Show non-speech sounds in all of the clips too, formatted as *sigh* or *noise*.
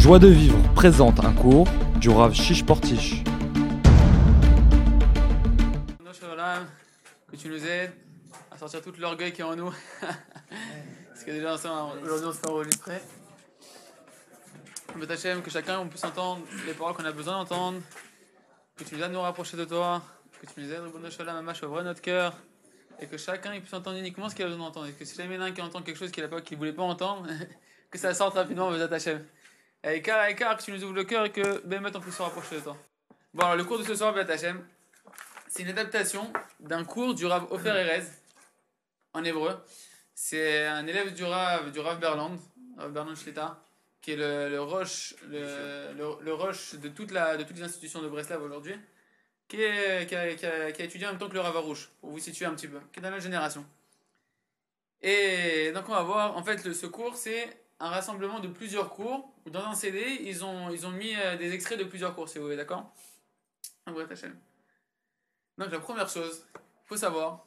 Joie de vivre présente un cours du Rav Shish Portish. Que tu nous aides à sortir tout l'orgueil qui est en nous. *laughs* Parce que déjà, aujourd'hui, on se fait enregistrer. Que chacun puisse entendre les paroles qu'on a besoin d'entendre. Que tu nous aides à nous rapprocher de toi. Que tu nous aides, Ribono Shalom, à ouvrir notre cœur. Et que chacun puisse entendre uniquement ce qu'il a besoin d'entendre. Et que si jamais il y en a un qui entend quelque chose qu'il ne voulait pas entendre, *laughs* que ça sorte rapidement, Bezat Hachem. Et car, que tu nous ouvres le cœur et que ben on puisse se rapprocher de toi. Bon, alors le cours de ce soir, Bezat Hachem, c'est une adaptation d'un cours du Rav Ofer Erez en hébreu. C'est un élève du Rav, du Rav Berland, Rav Berland Shlita, qui est le, le roche, le, le, roche de, toute la, de toutes les institutions de Breslav aujourd'hui, qui, qui, a, qui, a, qui, étudié en même temps que le Rav Arouche, pour vous situer un petit peu, qui est dans la même génération. Et donc on va voir, en fait, le, ce cours, c'est un rassemblement de plusieurs cours, où dans un CD, ils ont, ils ont mis euh, des extraits de plusieurs cours, si vous voulez, d'accord? Un vrai Donc la première chose, il faut savoir,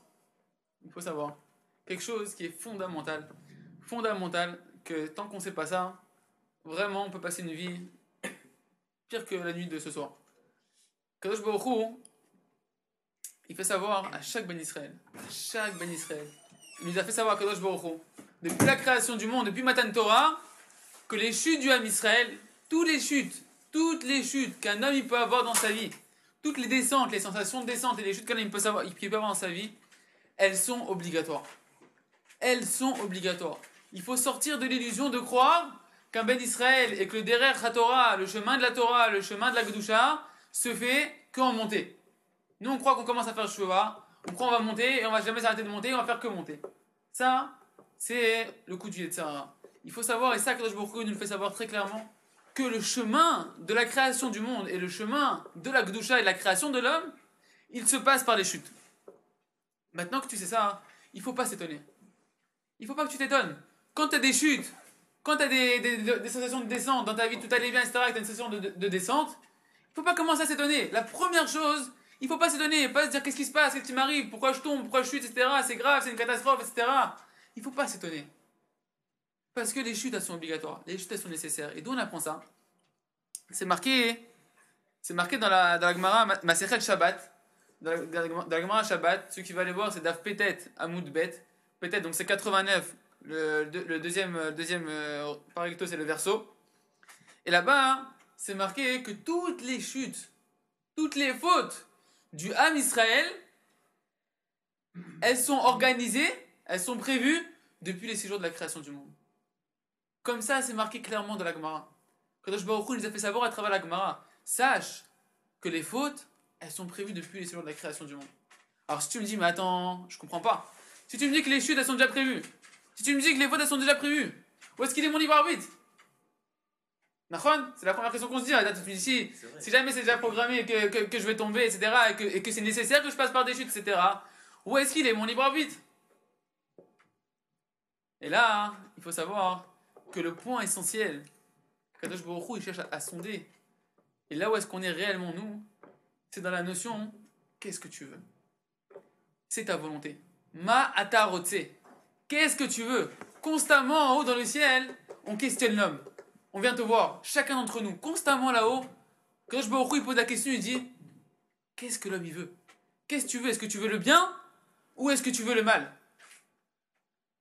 il faut savoir, quelque chose qui est fondamental, fondamental, que tant qu'on ne sait pas ça, vraiment on peut passer une vie *coughs* pire que la nuit de ce soir. Kadosh Baruch il fait savoir à chaque Ben Israël, à chaque Ben Israël, il nous a fait savoir Kadosh Baruch depuis la création du monde, depuis Matan Torah, que les chutes du Ham Israël, toutes les chutes, toutes les chutes qu'un homme il peut avoir dans sa vie, toutes les descentes, les sensations de descente et les chutes qu'un homme peut, il peut avoir dans sa vie, elles sont obligatoires. Elles sont obligatoires. Il faut sortir de l'illusion de croire qu'un Ben Israël et que le Derer Torah, le chemin de la Torah, le chemin de la Gdusha, se fait qu'en montée. Nous, on croit qu'on commence à faire Shuvah, on croit qu'on va monter et on va jamais s'arrêter de monter, on va faire que monter. Ça, c'est le coup du Yetzirah. Il faut savoir, et ça, Kadosh Baruch nous le fait savoir très clairement, que le chemin de la création du monde et le chemin de la Gdusha et de la création de l'homme, il se passe par les chutes. Maintenant que tu sais ça, il faut pas s'étonner. Il faut pas que tu t'étonnes. Quand tu as des chutes, quand tu as des, des, sensations de descente dans ta vie, tout allait bien, etc., et tu as une sensation de, de, descente, il faut pas commencer à s'étonner. La première chose, il faut pas s'étonner, pas se dire qu'est-ce qui se passe, qu'est-ce qui m'arrive, pourquoi je tombe, pourquoi je chute, etc., c'est grave, c'est une catastrophe, etc. Il ne faut pas s'étonner. Parce que les chutes, elles sont obligatoires. Les chutes, elles sont nécessaires. Et d'où on apprend ça? C'est marqué, c'est marqué dans la, dans la Gemara Maserhet Shabbat. Dans la, Gemara Shabbat, ceux qui veulent aller voir, c'est Daf Petet Amoud Bet. Petet, donc c'est 89. Le, le, deuxième, deuxième euh, recto, c'est le verso. Et là-bas, c'est marqué que toutes les chutes, toutes les fautes du Ham Israël, elles sont organisées elles sont prévues depuis les six jours de la création du monde. Comme ça, c'est marqué clairement dans la Gemara. Kadosh Baruch Hu nous a fait savoir à travers la Gemara. Sache que les fautes, elles sont prévues depuis les six jours de la création du monde. Alors si tu me dis, mais attends, je comprends pas. Si tu me dis que les chutes, elles sont déjà prévues. Si tu me dis que les fautes, elles sont déjà prévues. Où est-ce qu'il est mon libre arbitre? C'est la première question qu'on se dit. Si, si jamais c'est déjà programmé que, que, je vais tomber, etc., et que, et que c'est nécessaire que je passe par des chutes, etc., où est-ce qu'il est mon libre arbitre? Et là, il faut savoir que le point essentiel, Kadosh Baruch il cherche à, sonder, et là où est-ce qu'on est réellement nous, c'est dans la notion qu'est-ce que tu veux? C'est ta volonté. Ma atarotse. Qu'est-ce que tu veux? Constamment en haut dans le ciel, on questionne l'homme. On vient te voir, chacun d'entre nous, constamment là-haut. Kadosh Baruch il pose la question, il dit Qu'est-ce que l'homme il veut? Qu'est-ce que tu veux? Est-ce que tu veux le bien ou est-ce que tu veux le mal?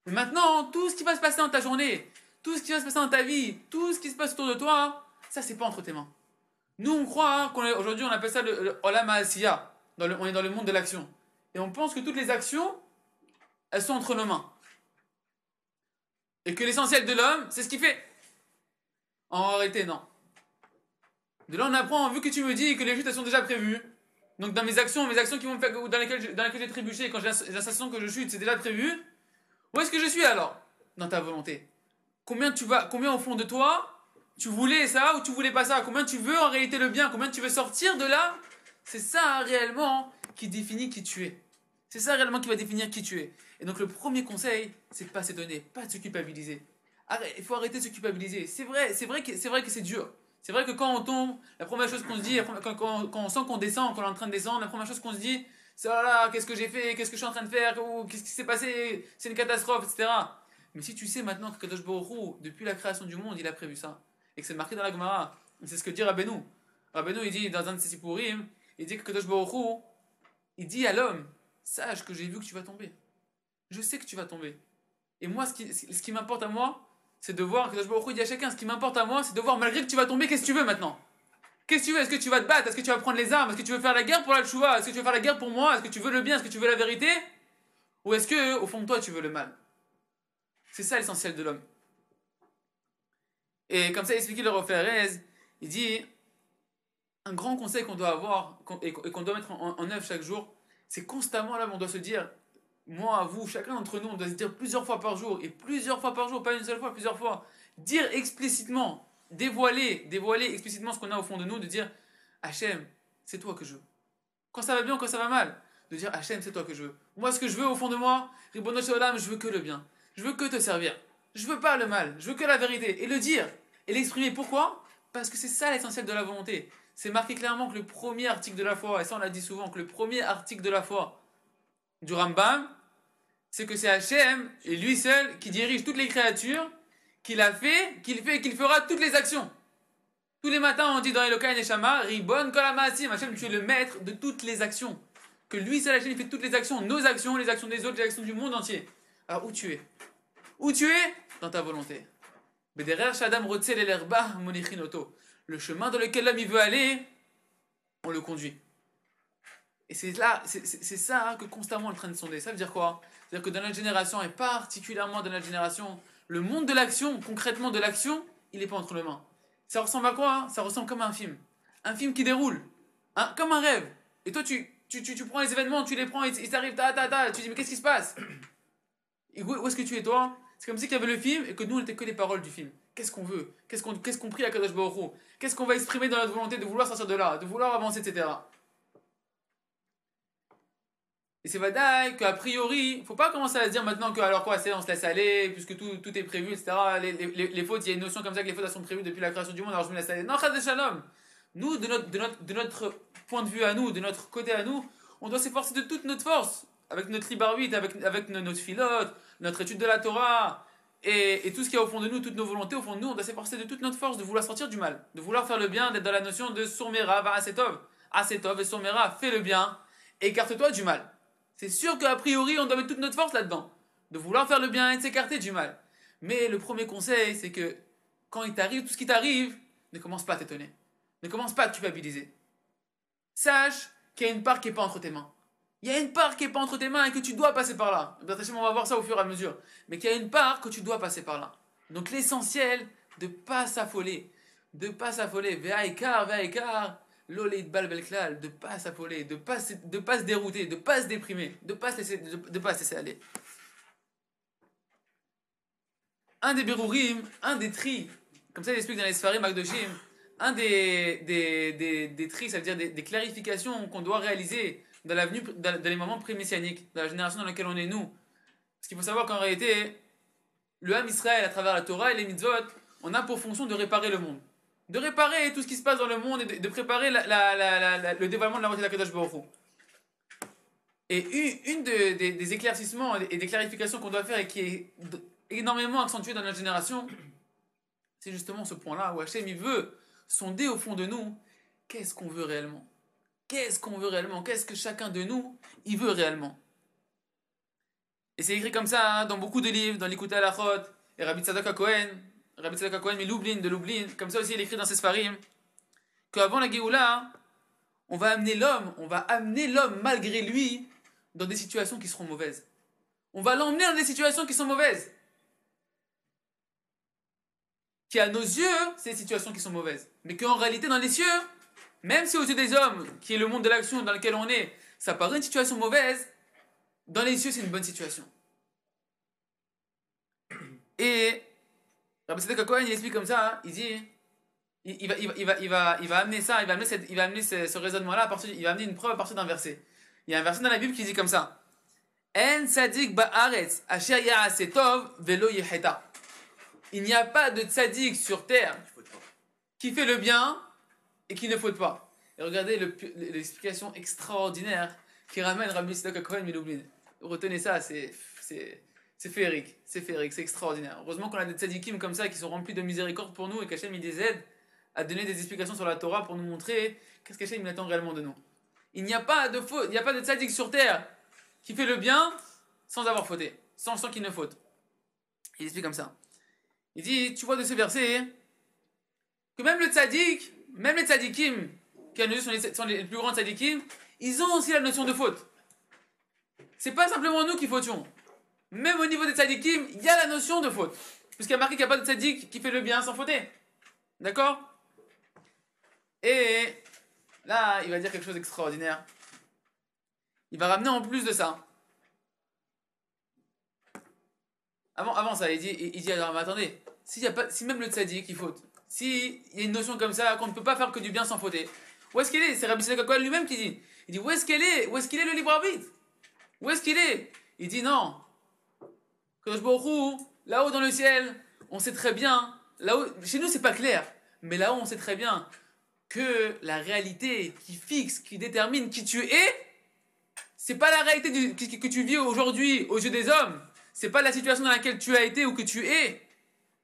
Maintenant, tout ce qui va se passer dans ta journée, tout ce qui va se passer dans ta vie, tout ce qui se passe autour de toi, ça c'est pas entre tes mains. Nous on croit hein, qu'aujourd'hui on appelle ça le, Olam Asiya, on est dans le monde de l'action. Et on pense que toutes les actions, elles sont entre nos mains. Et que l'essentiel de l'homme, c'est ce qu'il fait. En réalité, non. De là on apprend, vu que tu me dis que les chutes elles sont déjà prévues, donc dans mes actions, mes actions qui vont faire, dans lesquelles, dans lesquelles j'ai trébuché, quand j'ai l'impression que je chute, c'est déjà prévu, où est-ce que je suis alors? Dans ta volonté. Combien tu vas, combien au fond de toi, tu voulais ça ou tu voulais pas ça? Combien tu veux en réalité le bien? Combien tu veux sortir de là? C'est ça réellement qui définit qui tu es. C'est ça réellement qui va définir qui tu es. Et donc le premier conseil, c'est de pas s'étonner, pas de se culpabiliser. il faut arrêter de se culpabiliser. C'est vrai, c'est vrai que c'est vrai que c'est dur. C'est vrai que quand on tombe, la première chose qu'on se dit, quand, quand, on sent qu'on descend, qu'on est en train de descendre, la première chose qu'on se dit, là qu'est-ce que j'ai fait, qu'est-ce que je suis en train de faire, qu'est-ce qui s'est passé, c'est une catastrophe, etc. Mais si tu sais maintenant que Kadosh Baruch depuis la création du monde, il a prévu ça, et que c'est marqué dans la Gemara. C'est ce que dit Rabbeinu. Rabbeinu, il dit dans un de ses Sipurim, il dit que Kadosh Baruch il dit à l'homme, sache que j'ai vu que tu vas tomber. Je sais que tu vas tomber. Et moi, ce qui, ce qui m'importe à moi, c'est de voir, Kadosh Baruch il dit à chacun, ce qui m'importe à moi, c'est de voir, malgré que tu vas tomber, qu'est-ce que tu veux maintenant? Qu'est-ce que tu veux? Est-ce que tu vas te battre? Est-ce que tu vas prendre les armes? Est-ce que tu veux faire la guerre pour la chouva Est-ce que tu veux faire la guerre pour moi? Est-ce que tu veux le bien? Est-ce que tu veux la vérité? Ou est-ce que, au fond de toi, tu veux le mal? C'est ça l'essentiel de l'homme. Et comme ça, il expliquait le Roferez, il dit un grand conseil qu'on doit avoir et qu'on doit mettre en, œuvre chaque jour, c'est constamment là, on doit se dire moi, vous, chacun d'entre nous, on doit se dire plusieurs fois par jour, et plusieurs fois par jour, pas une seule fois, plusieurs fois, dire explicitement, dévoiler, dévoiler explicitement ce qu'on a au fond de nous, de dire Hachem, c'est toi que je veux. Quand ça va bien, quand ça va mal, de dire Hachem, c'est toi que je veux. Moi, ce que je veux au fond de moi, Ribono je veux que le bien. Je veux que te servir. Je veux pas le mal. Je veux que la vérité. Et le dire. Et l'exprimer. Pourquoi? Parce que c'est ça l'essentiel de la volonté. C'est marqué clairement que le premier article de la foi, et ça on l'a dit souvent, que le premier article de la foi du Rambam, c'est que c'est Hachem et lui seul qui dirige toutes les créatures, qu'il a fait, qu'il fait et qu'il fera toutes les actions. Tous les matins, on dit dans Elokai Neshama, Ribon Kolamasim, Hachem, tu es le maître de toutes les actions. Que lui seul, Hachem, il fait toutes les actions, nos actions, les actions des autres, les actions du monde entier. Alors, où tu es? Où tu es? Dans ta volonté. Shadam Le chemin dans lequel l'homme veut aller, on le conduit. Et c'est là, c'est ça que constamment on est en train de sonder. Ça veut dire quoi? C'est-à-dire que dans notre génération, et particulièrement dans notre génération, le monde de l'action, concrètement de l'action, il n'est pas entre les mains. Ça ressemble à quoi hein? Ça ressemble comme un film. Un film qui déroule. Hein, comme un rêve. Et toi, tu, tu, tu, prends les événements, tu les prends, ils t'arrivent, ta, ta, ta. Tu dis, mais qu'est-ce qui se passe? Où, est-ce que tu es, toi? C'est comme si il y avait le film et que nous, on n'était que les paroles du film. Qu'est-ce qu'on veut? Qu'est-ce qu'on qu'est-ce prie à Kadosh Baruch Qu'est-ce qu'on va exprimer dans notre volonté de vouloir sortir de là, de vouloir avancer, etc. Et c'est vrai qu'a priori, faut pas commencer à se dire maintenant que alors quoi, c'est on se laisse aller, puisque tout, tout est prévu, etc. Les, les, fautes, il y a une notion comme ça que les fautes sont prévues depuis la création du monde, alors je me laisse aller. Non, shalom. Nous, de notre, de, notre, de notre point de vue à nous, de notre côté à nous, on doit s'efforcer de toute notre force, avec notre libre arbitre, avec, avec notre filote, notre étude de la Torah, et, tout ce qu'il y a au fond de nous, toutes nos volontés, au fond de nous, on doit s'efforcer de toute notre force de vouloir sortir du mal, de vouloir faire le bien, d'être dans la notion de Sourmera, va Asetov. Asetov et Sourmera, fais le bien, écarte-toi du mal. C'est sûr qu'a priori, on doit mettre toute notre force là-dedans. De vouloir faire le bien et de s'écarter du mal. Mais le premier conseil, c'est que quand il t'arrive tout ce qui t'arrive, ne commence pas à t'étonner. Ne commence pas à te culpabiliser. Sache qu'il y a une part qui n'est pas entre tes mains. Il y a une part qui n'est pas entre tes mains et que tu dois passer par là. On va voir ça au fur et à mesure. Mais qu'il y a une part que tu dois passer par là. Donc l'essentiel, de pas s'affoler. De pas s'affoler. Vea écart, vea écart l'olé de balbelklal, de pas s'affoler, de pas de pas se dérouter, de pas se déprimer, de pas se laisser, de, pas se laisser aller. Un des berurim, un des tri, comme ça il explique dans les Sfarim Magdoshim, un des, des, des, des tri, ça veut dire des, clarifications qu'on doit réaliser dans l'avenue, dans, les moments pré-messianiques, dans la génération dans laquelle on est nous. Parce qu'il faut savoir qu'en réalité, le Ham Israël, à travers la Torah et les mitzvot, on a pour fonction de réparer le monde de réparer tout ce qui se passe dans le monde et de, préparer le dévoilement de la moitié de la Kadosh Baruch Et une, des, éclaircissements et des clarifications qu'on doit faire et qui est énormément accentuée dans notre génération, c'est justement ce point-là où Hachem il veut sonder au fond de nous qu'est-ce qu'on veut réellement? Qu'est-ce qu'on veut réellement? Qu'est-ce que chacun de nous il veut réellement? Et c'est écrit comme ça hein, dans beaucoup de livres, dans l'Ikuta Alachot et Rabbi Tzadok Cohen, Rabbi Tzedek Cohen, mais Lublin, de Lublin, comme ça aussi il écrit dans ses Sfarim, qu'avant la Géoula, on va amener l'homme, on va amener l'homme malgré lui dans des situations qui seront mauvaises. On va l'emmener dans des situations qui sont mauvaises. Qui à nos yeux, c'est des situations qui sont mauvaises. Mais qu'en réalité, dans les cieux, même si aux yeux des hommes, qui est le monde de l'action dans lequel on est, ça paraît une situation mauvaise, dans les cieux, c'est une bonne situation. Et Rabbi Tzedek Cohen, il explique comme ça, hein. il dit, il, va, il, va, il, va, il, va, amener ça, il va amener, cette, il va amener ce, raisonnement-là, il va amener une preuve à partir d'un verset. Il y a un verset dans la Bible qui dit comme ça, En ba'aretz asher ya'asetov velo yeheta. Il n'y a pas de tzadik sur terre qui fait le bien et qui ne faute pas. Et regardez l'explication extraordinaire qui ramène Rabbi Tzedek Cohen Miloublin. Retenez ça, c'est C'est féerique, c'est féerique, c'est extraordinaire. Heureusement qu'on a des tzadikim comme ça qui sont remplis de miséricorde pour nous et qu'Hachem il les aide à donner des explications sur la Torah pour nous montrer qu'est-ce qu'Hachem il attend réellement de nous. Il n'y a pas de faute, il n'y a pas de tzadik sur terre qui fait le bien sans avoir fauté, sans, sans qu'il ne faute. Il explique comme ça. Il dit, tu vois de ce verset, que même le tzadik, même les tzadikim, qui sont les plus grands tzadikim, ils ont aussi la notion de faute. C'est pas simplement nous qui fautions. Même au niveau des tzadikim, il y a la notion de faute. Puisqu'il y a marqué qu'il n'y a pas de tzadik qui fait le bien sans fauter. D'accord? Et là, il va dire quelque chose d'extraordinaire. Il va ramener en plus de ça. Avant, ça, il dit, il dit alors, mais attendez, s'il y a pas, si même le tzaddik il faute, s'il y a une notion comme ça, qu'on ne peut pas faire que du bien sans fauter, où est-ce qu'il est? C'est Rabbi lui-même qui dit. Il dit, où est-ce qu'elle est? Où est-ce qu'il est le libre arbitre? Où est-ce qu'il est? Il dit, non. Là-haut dans le ciel, on sait très bien, là-haut, chez nous c'est pas clair, mais là-haut on sait très bien que la réalité qui fixe, qui détermine qui tu es, c'est pas la réalité que, que tu vis aujourd'hui aux yeux des hommes, c'est pas la situation dans laquelle tu as été ou que tu es,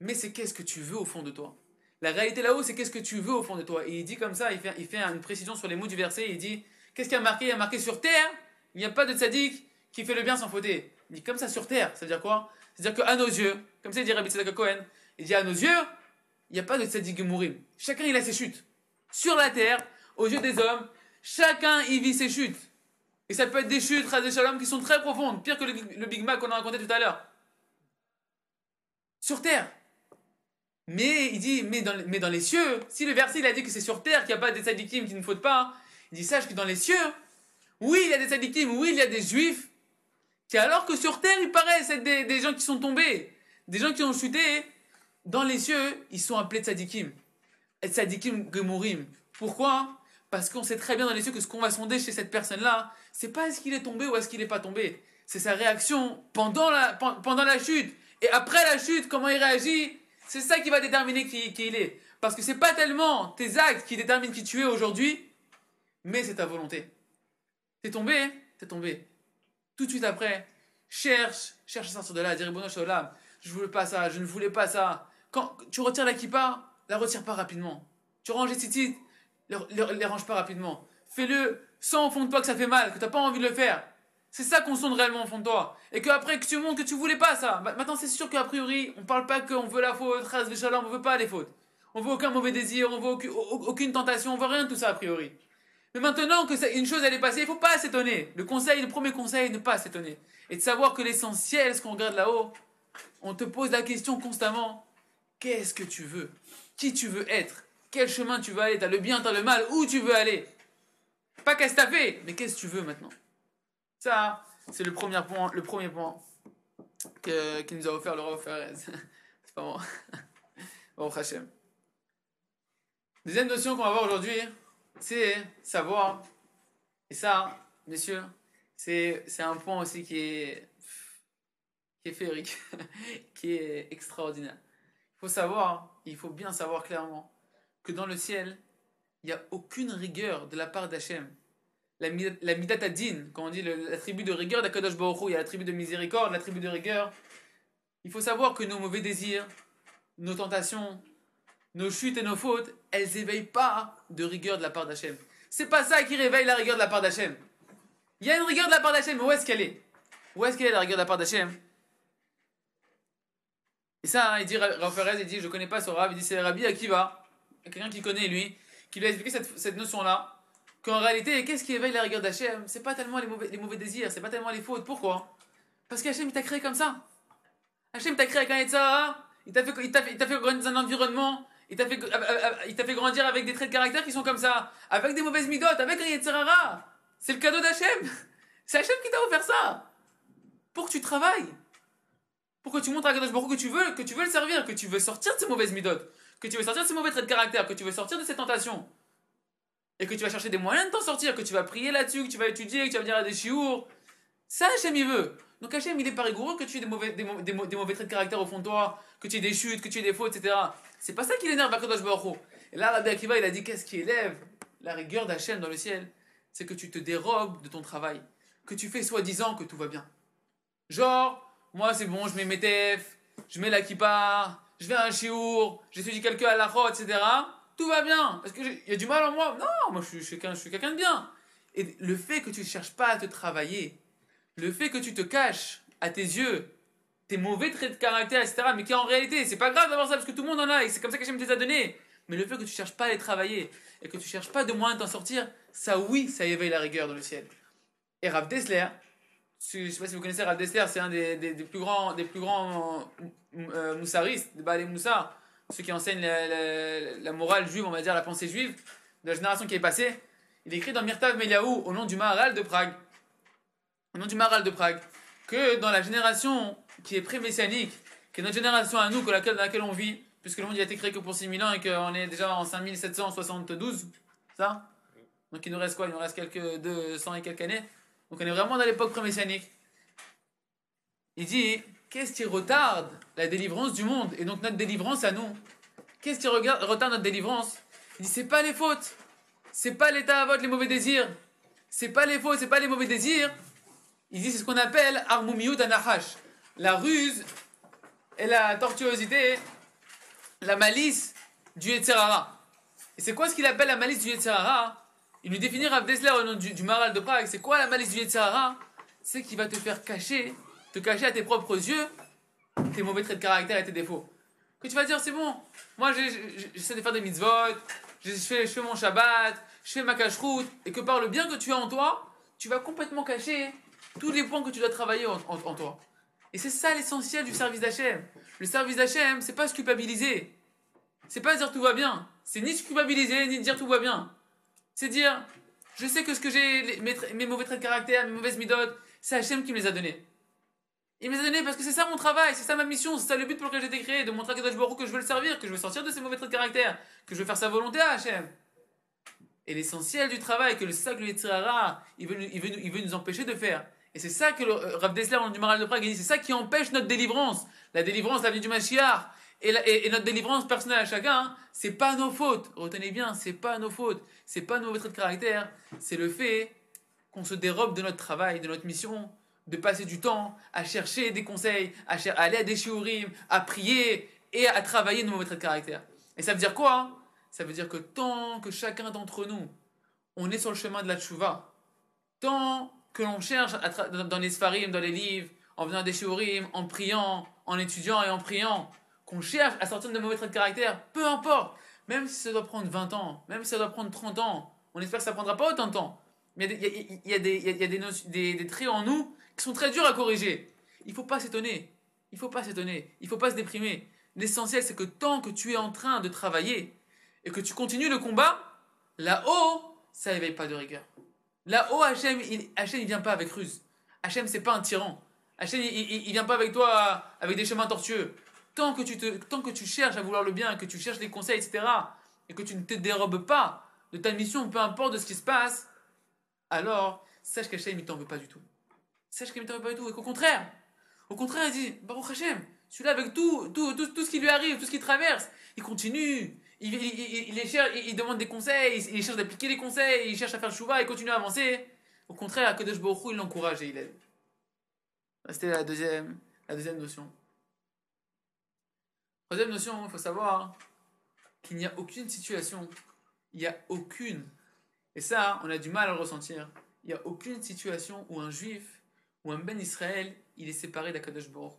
mais c'est qu'est-ce que tu veux au fond de toi. La réalité là-haut, c'est qu'est-ce que tu veux au fond de toi. Et il dit comme ça, il fait, une précision sur les mots du verset, il dit, qu'est-ce qu'il a marqué? Il a marqué sur terre, il n'y a pas de tzaddik qui fait le bien sans fauter. Il dit comme ça sur terre, ça veut dire quoi? C'est-à-dire qu'à nos yeux, comme ça il dit Rabbi Tzedek Cohen, il dit à nos yeux, il n'y a pas de tzaddik mourir. Chacun il a ses chutes. Sur la terre, aux yeux des hommes, chacun y vit ses chutes. Et ça peut être des chutes, des shalom, qui sont très profondes, pire que le, Big Mac qu'on a raconté tout à l'heure. Sur terre. Mais il dit, mais dans, mais les cieux, si le verset il a dit que c'est sur terre qu'il n'y a pas des tzadikim qui ne fautent pas, il dit sache que dans les cieux, oui il y a des tzadikim, oui il y a des juifs, qui alors que sur terre il paraissent être des, des gens qui sont tombés, des gens qui ont chuté, dans les cieux ils sont appelés tzadikim. Et tzadikim gemurim. Pourquoi? Parce qu'on sait très bien dans les cieux que ce qu'on va sonder chez cette personne-là, c'est pas est-ce qu'il est tombé ou est-ce qu'il n'est pas tombé. C'est sa réaction pendant la, pendant la chute. Et après la chute, comment il réagit? C'est ça qui va déterminer qui, il est. Parce que c'est pas tellement tes actes qui déterminent qui tu es aujourd'hui, mais c'est ta volonté. T'es tombé, hein? T'es tombé. Tout de suite après, cherche, cherche à sortir de là, dire bon, je voulais pas ça, je ne voulais pas ça. Quand tu retires la kippa, la retire pas rapidement. Tu ranges les tzitzit, les, les, range pas rapidement. Fais-le sans au fond de toi que ça fait mal, que t'as pas envie de le faire. C'est ça qu'on sonde réellement au fond de toi. Et qu'après que tu montres que tu voulais pas ça. Maintenant, c'est sûr qu'a priori, on parle pas qu'on veut la faute, on veut pas les fautes. On veut aucun mauvais désir, on veut aucune, tentation, on veut rien de tout ça a priori. Mais maintenant que une chose elle est passée, il faut pas s'étonner. Le conseil, le premier conseil, ne pas s'étonner. Et de savoir que l'essentiel, ce qu'on regarde là-haut, on te pose la question constamment. Qu'est-ce que tu veux? Qui tu veux être? Quel chemin tu veux aller? T'as le bien, t'as le mal, où tu veux aller? Pas que t'as fait, mais qu'est-ce que tu veux maintenant? Ça, c'est le premier point, le premier point que, qui nous a offert le roi Ferez. *laughs* c'est pas moi. *laughs* bon, Hachem. Deuxième notion qu'on va voir aujourd'hui, c'est savoir. Et ça, messieurs, c'est, c'est un point aussi qui est, qui est féerique, *laughs* qui est extraordinaire. Il faut savoir, il faut bien savoir clairement, que dans le ciel, il n'y a aucune rigueur de la part d'Hachem la, la midatadin, quand on dit la tribu de rigueur d'Akadosh Baruch il y a la tribu de miséricorde, la tribu de rigueur. Il faut savoir que nos mauvais désirs, nos tentations, nos chutes et nos fautes, elles éveillent pas de rigueur de la part d'Hachem. C'est pas ça qui réveille la rigueur de la part d'Hachem. Il y a une rigueur de la part d'Hachem, mais où est-ce qu'elle est? Où est-ce qu'elle est la rigueur de la part d'Hachem? Et ça, hein, il dit, Raphaël, il dit, je connais pas ce il dit, c'est Rabbi Akiva, quelqu'un qui connaît lui, qui lui a expliqué cette, notion-là qu'en réalité, qu'est-ce qui éveille la rigueur d'Hachem? C'est pas tellement les mauvais, désirs, c'est pas tellement les fautes. Pourquoi? Parce qu'Hachem, il t'a créé comme ça. Hachem t'a créé avec un Etzahara, il t'a fait, il un environnement, il t'a fait, euh, euh, euh, grandir avec des traits de caractère qui sont comme ça, avec des mauvaises midotes, avec un Yetzirara. C'est le cadeau d'Hachem. C'est Hachem qui t'a offert ça. Pour que tu travailles. Pour que tu montres à Kadosh que tu veux, que tu veux le servir, que tu veux sortir de ces mauvaises midotes, que tu veux sortir de ces mauvais traits de caractère, que tu veux sortir de ces tentations et que tu vas chercher des moyens de t'en sortir, que tu vas prier là-dessus, que tu vas étudier, que tu vas venir à des chiours. Ça, Hachem, il veut. Donc Hachem, il est pas rigoureux que tu aies des mauvais, des, mauvais traits de caractère au fond de toi, que tu aies des chutes, que tu aies des fautes, etc. C'est pas ça qui l'énerve à Kadosh Baruch Et là, Rabbi Akiva, il a dit qu'est-ce qui élève la rigueur d'Hachem dans le ciel? C'est que tu te dérobes de ton travail. Que tu fais soi-disant que tout va bien. Genre, moi c'est bon, je mets mes tefs, je mets la kippa, je vais à un chiour, j'étudie quelques à la etc. Tout va bien. Est-ce qu'il y a du mal en moi? Non, moi je suis, je suis quelqu'un de bien. Et le fait que tu ne cherches pas à te travailler, le fait que tu te caches à tes yeux tes mauvais traits de caractère, etc., mais qui en réalité, c'est pas grave d'avoir ça parce que tout le monde en a et c'est comme ça qu'Hachem te les a donnés. Mais le fait que tu cherches pas à les travailler et que tu cherches pas de moyens d'en sortir, ça oui, ça éveille la rigueur dans le ciel. Et Rav Dessler, je sais pas si vous connaissez Rav Dessler, c'est un des, plus grands, des plus grands euh, moussaristes, des Moussar, ceux qui enseignent la, morale juive, on va dire la pensée juive, de la génération qui est passée. Il écrit dans Myrtav Meliaou, au nom du Maharal de Prague, au nom du Maharal de Prague, que dans la génération qui est pré-messianique, qui est notre génération à nous, dans laquelle, dans laquelle on vit, puisque le monde a été créé que pour 6000 ans et qu'on est déjà en 5772, ça Donc il nous reste quoi? Il nous reste quelques 200 et quelques années. Donc on est vraiment dans l'époque pré-messianique. Il dit, qu'est-ce qui retarde la délivrance du monde et donc notre délivrance à nous? Qu'est-ce qui retarde notre délivrance? Il dit, c'est pas les fautes, c'est pas l'état à vote, les mauvais désirs, c'est pas les fautes, c'est pas les mauvais désirs. Il dit, c'est ce qu'on appelle armumiut anahash la ruse et la tortuosité, la malice du Yetzerara. Et c'est quoi ce qu'il appelle la malice du Yetzerara Il lui définit Rav au nom du, Maral de Prague. C'est quoi la malice du Yetzerara C'est qu'il va te faire cacher, te cacher à tes propres yeux tes mauvais traits de caractère et tes défauts. Que tu vas dire, c'est bon, moi j'essaie de faire des mitzvot, je fais, je fais mon Shabbat, je fais ma cache-route, et que par le bien que tu as en toi, tu vas complètement cacher tous les points que tu dois travailler en toi. Et c'est ça l'essentiel du service d'Hachem. Le service d'Hachem, c'est pas se culpabiliser. C'est pas dire tout va bien. C'est ni se culpabiliser, ni dire tout va bien. C'est dire, je sais que ce que j'ai, mes, mauvais traits de caractère, mes mauvaises midotes, c'est Hachem qui me les a donnés. Il me les a donnés parce que c'est ça mon travail, c'est ça ma mission, c'est ça le but pour lequel j'ai été créé, de montrer à Kadosh que je veux le servir, que je veux sortir de ces mauvais traits de caractère, que je veux faire sa volonté à Hachem. Et l'essentiel du travail, que le sac, le veut, il veut nous empêcher de faire, et c'est ça que le euh, Rav Dessler, du Maral de Prague, dit c'est ça qui empêche notre délivrance. La délivrance, la vie du Mashiach, et, notre délivrance personnelle à chacun, hein, c'est pas nos fautes. Retenez bien, c'est pas nos fautes. C'est pas nos mauvais traits de caractère. C'est le fait qu'on se dérobe de notre travail, de notre mission, de passer du temps à chercher des conseils, à, aller à des shiurim, à prier et à travailler nos mauvais traits de caractère. Et ça veut dire quoi? Ça veut dire que tant que chacun d'entre nous, on est sur le chemin de la tchouva, tant que l'on cherche dans les sfarim, dans les livres, en venant des shiurim, en priant, en étudiant et en priant, qu'on cherche à sortir de mauvais traits de caractère, peu importe, même si ça doit prendre 20 ans, même si ça doit prendre 30 ans, on espère que ça prendra pas autant de temps. Mais il y a, des, traits en nous qui sont très durs à corriger. Il ne faut pas s'étonner. Il ne faut pas s'étonner. Il ne faut pas se déprimer. L'essentiel, c'est que tant que tu es en train de travailler et que tu continues le combat, là-haut, ça n'éveille pas de rigueur. Là-haut, Hachem, il, Hachem, il vient pas avec ruse. Hachem, c'est pas un tyran. Hachem, il, il, vient pas avec toi avec des chemins tortueux. Tant que, tu te, tant que tu cherches à vouloir le bien, que tu cherches des conseils, etc., et que tu ne te dérobes pas de ta mission, peu importe de ce qui se passe, alors sache qu'Hachem, il t'en veut pas du tout. Sache qu'il ne t'en veut pas du tout. Et qu'au contraire, au contraire, il dit, Baruch Hachem, celui-là, avec tout, tout, tout, tout ce qui lui arrive, tout ce qui traverse, il continue, il, il, il, demande des conseils, il, cherche d'appliquer les conseils, il cherche à faire le chouva, il continue à avancer. Au contraire, Kadosh Baruch il l'encourage et il aide. C'était la deuxième, la deuxième notion. Troisième notion, il faut savoir qu'il n'y a aucune situation, il n'y a aucune, et ça, on a du mal à le ressentir, il n'y a aucune situation où un juif ou un ben Israël, il est séparé d'Akadosh Baruch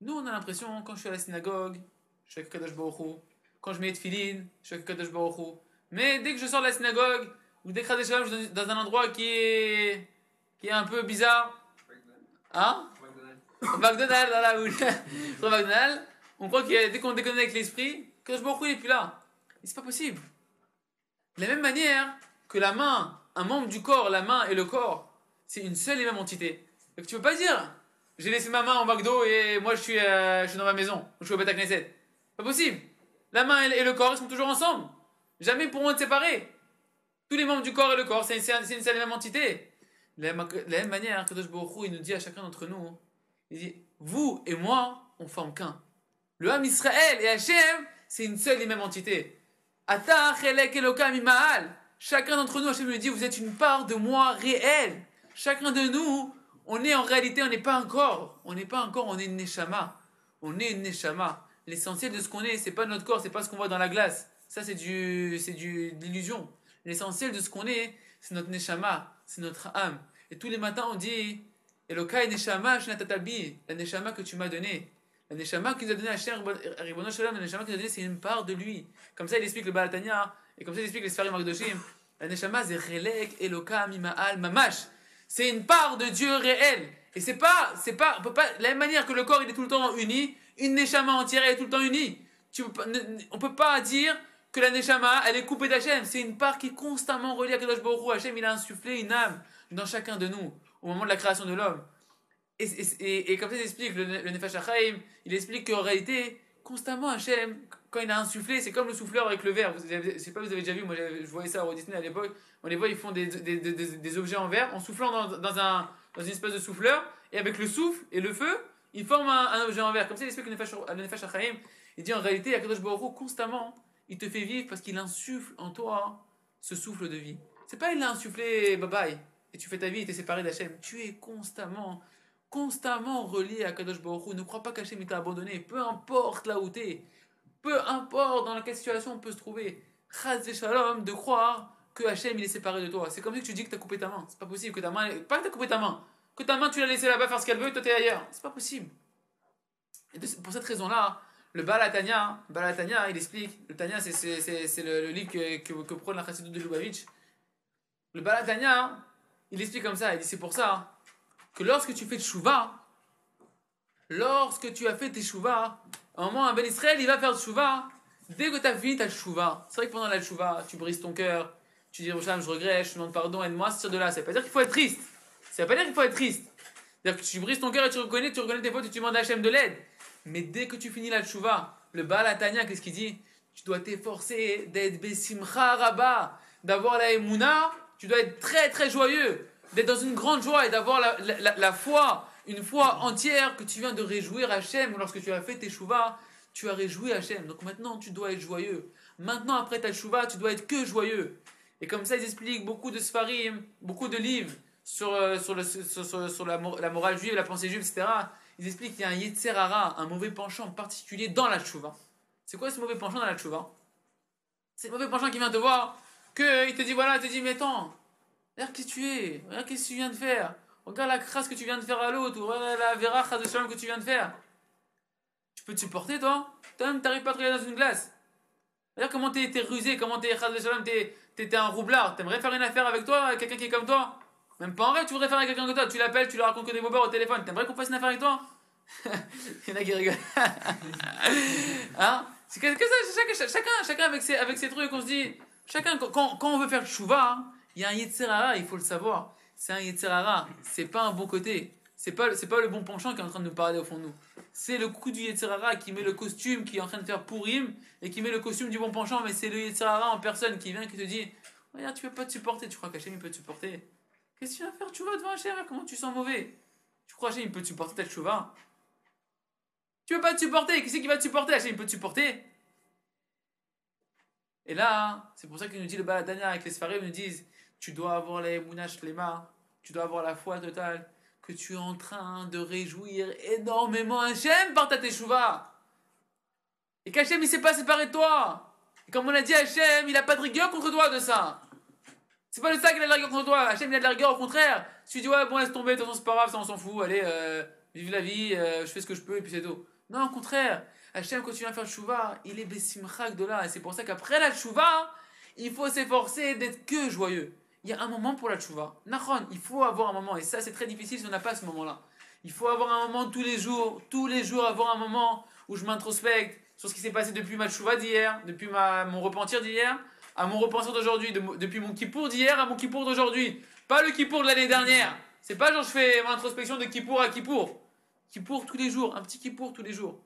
Nous, on a l'impression, quand je suis à la synagogue, je suis avec Kadosh Baruch quand je mets Tfilin, je avec Kadosh Baruch Mais dès que je sors de la synagogue, ou dès que je suis dans un endroit qui est, qui est un peu bizarre, hein? McDonald's, voilà, où *laughs* McDonald's, on croit que dès qu'on déconne avec l'esprit, Kadosh Baruch il n'est plus là. Et c'est pas possible. De la même manière que la main, un membre du corps, la main et le corps, c'est une seule et même entité. Donc tu peux pas dire, j'ai laissé ma main au McDo et moi je suis, euh, je suis dans ma maison, je suis au Beta Knesset. Pas possible. La main et le corps, ils sont toujours ensemble. Jamais pourront être séparés. Tous les membres du corps et le corps, c'est une, seule et même entité. De la, même manière, Kadosh Baruch il nous dit à chacun d'entre nous, il dit, vous et moi, on forme qu'un. Le Ham Israël et Hachem, c'est une seule et même entité. Chacun d'entre nous, Hachem lui dit, vous êtes une part de moi réelle. Chacun de nous, On est en réalité, on n'est pas encore. On n'est pas encore, on est une Neshama. On est une Neshama. L'essentiel de ce qu'on est, c'est pas notre corps, c'est pas ce qu'on voit dans la glace. Ça, c'est du, c'est du, de l'illusion. L'essentiel de ce qu'on est, c'est notre Neshama, c'est notre âme. Et tous les matins, on dit Elokai Neshama Shnatatabi, la Neshama que tu m'as donnée. La Neshama qu'il nous a donné à Shem, Ribono Shalom, la Neshama qu'il nous a donné, c'est une part de lui. Comme ça, il explique le Balatania, et comme ça, il explique les Sfarim Magdoshim. La Neshama, c'est Relek Eloka Mima'al Mamash. C'est une part de Dieu réel. Et c'est pas, c'est pas, pas, la même manière que le corps, il est tout le temps uni, une Neshama entière, est tout le temps unie. On peut pas dire que la Neshama, elle est coupée d'Hachem. C'est une part qui est constamment reliée à Kadosh Baruch. Hachem, il a insufflé une âme dans chacun de nous au moment de la création de l'homme. Et, comme ça, il explique, le, le Nefesh HaChaim, il explique qu'en réalité, constamment, Hachem, quand il a insufflé, c'est comme le souffleur avec le verre. Vous avez, je sais pas, vous avez déjà vu, moi je voyais ça Walt Disney à l'époque. On les voit, ils font des, objets en verre en soufflant dans, un, dans une espèce de souffleur. Et avec le souffle et le feu, ils forment un, objet en verre. Comme ça, il explique le. Il dit en réalité, Akadosh Baruch constamment, il te fait vivre parce qu'il insuffle en toi ce souffle de vie. C'est pas il l'a insufflé, bye bye, et tu fais ta vie tu es séparé d'Hachem. Tu es constamment, constamment relié à Kadosh Baruch. Ne crois pas qu'Hachem t'a abandonné, peu importe là où tu es, peu importe dans quelle situation on peut se trouver. Chaz Shalom de croire que Hachem il est séparé de toi. C'est comme si tu dis que tu as coupé ta main. C'est pas possible que ta main, pas que tu as coupé ta main, que ta main tu l'as laissée là-bas faire ce qu'elle veut et toi tu es ailleurs. C'est pas possible. Et pour cette raison-là, le Balatania, Balatania, il explique, le Tania, c'est, le, le, livre que, que, prône la Chassidut de Lubavitch. Le Balatania, il explique comme ça, il dit c'est pour ça que lorsque tu fais Tchouva, lorsque tu as fait tes Tchouva, à un moment, un Ben Israël, il va faire Tchouva, dès que tu as fini ta Tchouva, c'est vrai que pendant la Tchouva, tu brises ton cœur, tu dis, je regrette, je demande pardon, aide-moi, c'est de là. Ça veut pas dire qu'il faut être triste. Ça veut pas dire qu'il faut être triste. C'est-à-dire que tu brises ton cœur et tu reconnais, tu reconnais tes fautes et tu demandes à Hachem de l'aide. Mais dès que tu finis la tchouva, le Balatania, qu'est-ce qu'il dit? Tu dois t'efforcer d'être Besimcha Rabba, d'avoir la Emouna, tu dois être très très joyeux, d'être dans une grande joie et d'avoir la, la, la, foi, une foi entière que tu viens de réjouir Hachem. Lorsque tu as fait tes chouvas, tu as réjoui Hachem. Donc maintenant, tu dois être joyeux. Maintenant, après ta chouva, tu dois être que joyeux. Et comme ça, ils expliquent beaucoup de sfarim, beaucoup de livres sur, euh, sur, sur, la, morale juive, la pensée juive, etc ils expliquent qu'il y a un Yetzerara, un mauvais penchant particulier dans la tchouva. C'est quoi ce mauvais penchant dans la tchouva C'est le mauvais penchant qui vient te voir, qu'il te dit voilà, il te dit mais attends, regarde qui tu es, regarde qu'est-ce que tu viens de faire, regarde la crasse que tu viens de faire à l'autre, regarde la vera de que tu viens de faire. Tu peux te supporter toi? Toi-même t'arrives pas à te regarder dans une glace. Regarde comment t'es es rusé, comment t'es t'es un roublard. T'aimerais faire une affaire avec toi, quelqu'un qui est comme toi? Même pas en vrai, tu voudrais faire avec quelqu'un que toi. Tu l'appelles, tu lui racontes que des bobeurs au téléphone. T'aimerais qu'on fasse une affaire avec toi Il *laughs* y en a qui rigolent. *laughs* hein C'est que, ça, chacun, chacun avec, ses, avec ses trucs, on se dit. Chacun, quand, quand on veut faire chouva, hein, il y a un Yetzerara, il faut le savoir. C'est un Yetzerara, c'est pas un bon côté. C'est pas, pas le bon penchant qui est en train de nous parler au fond de nous. C'est le coup du Yetzerara qui met le costume, qui est en train de faire pourrim, et qui met le costume du bon penchant, mais c'est le Yetzerara en personne qui vient qui te dit Regarde, tu peux pas te supporter, tu crois qu'Hachem il peut te supporter? Qu'est-ce que tu vas faire? Tu vas devant Hachem Comment tu sens mauvais? Tu crois Hachem il peut te supporter ta chouva Tu veux pas te supporter Qui c'est qui va te supporter? Hachem il peut te supporter Et là, c'est pour ça qu'il nous dit le Baladania avec les Sfarim nous disent Tu dois avoir les Mounash Lema, tu dois avoir la foi totale, que tu es en train de réjouir énormément Hachem par ta teshuva. Et qu'Hachem il s'est pas séparé de toi. Et comme on a dit, Hachem il a pas de rigueur contre toi de ça. C'est pas le ça qu'il a de la rigueur contre toi. Hachem, il a de la rigueur, au contraire. Si tu dis, ouais, bon, laisse tomber, de toute façon, c'est pas grave, ça, on s'en fout. Allez, euh, vive la vie, euh, je fais ce que je peux, et puis c'est tout. Non, au contraire. Hachem, quand tu viens faire chouva, il est bessimchak de là. Et c'est pour ça qu'après la chouva, il faut s'efforcer d'être que joyeux. Il y a un moment pour la chouva. Nachon, il faut avoir un moment. Et ça, c'est très difficile si on n'a pas ce moment-là. Il faut avoir un moment tous les jours, tous les jours, avoir un moment où je m'introspecte sur ce qui s'est passé depuis ma chouva d'hier, depuis ma, mon repentir d'hier à mon repensant d'aujourd'hui, depuis mon Kippour d'hier à mon Kippour d'aujourd'hui. Pas le Kippour de l'année dernière. C'est pas genre je fais mon introspection de Kippour à Kippour. Kippour tous les jours, un petit Kippour tous les jours.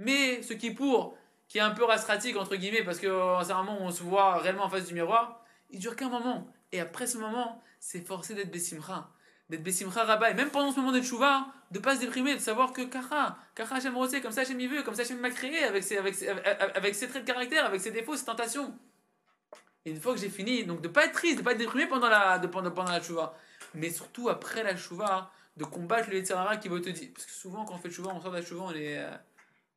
Mais ce Kippour, qui est un peu rastratique entre guillemets, parce que euh, c'est un moment où on se voit réellement en face du miroir, il dure qu'un moment. Et après ce moment, c'est forcé d'être Bessimra. D'être Bessimra Rabat. Et même pendant ce moment de Tchouva, de pas se déprimer, de savoir que Kara, Kara Hachem comme ça Hachem y veut, comme ça Hachem m'a créé, avec ses, avec, avec ses traits de caractère, avec ses défauts, ses tentations. Et une fois que j'ai fini, donc de pas être triste, de pas être déprimé pendant la, de, pendant, pendant la chouva, mais surtout après la chouva, de combattre le Yetzirara qui va te dire. Parce que souvent, quand on fait Chouva, on sort de la Chouva, on est. Euh,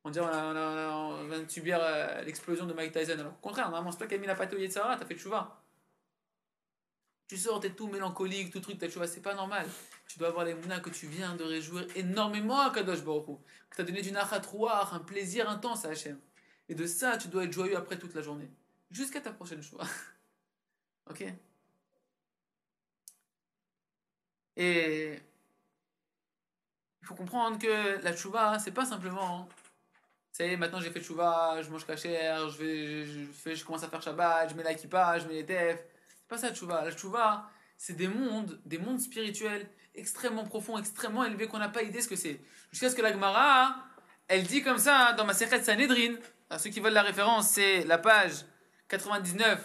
on on, on, vient de subir euh, l'explosion de Mike Tyson. Alors, au contraire, normalement, c'est toi qui as mis la pâte au Yetzirara, t'as fait Chouva. Tu sors, t'es tout mélancolique, tout truc, t'as Chouva, c'est pas normal. Tu dois avoir les mounas que tu viens de réjouir énormément à Kadosh Baruch Que t'as donné du nachatrouar, un plaisir intense à Hachem. Et de ça, tu dois être joyeux après toute la journée. Jusqu'à ta prochaine Chouva. *laughs* ok? Et il faut comprendre que la chouva, c'est pas simplement. C'est maintenant j'ai fait chouva, je mange cachère, je, je, je commence à faire Shabbat, je mets l'équipage, je mets les tefs. C'est pas ça la chouva. La chouva, c'est des mondes, des mondes spirituels extrêmement profonds, extrêmement élevés qu'on n'a pas idée ce que c'est. Jusqu'à ce que la Gemara, elle dit comme ça dans ma Sechet Sanhedrin. À ceux qui veulent la référence, c'est la page 99,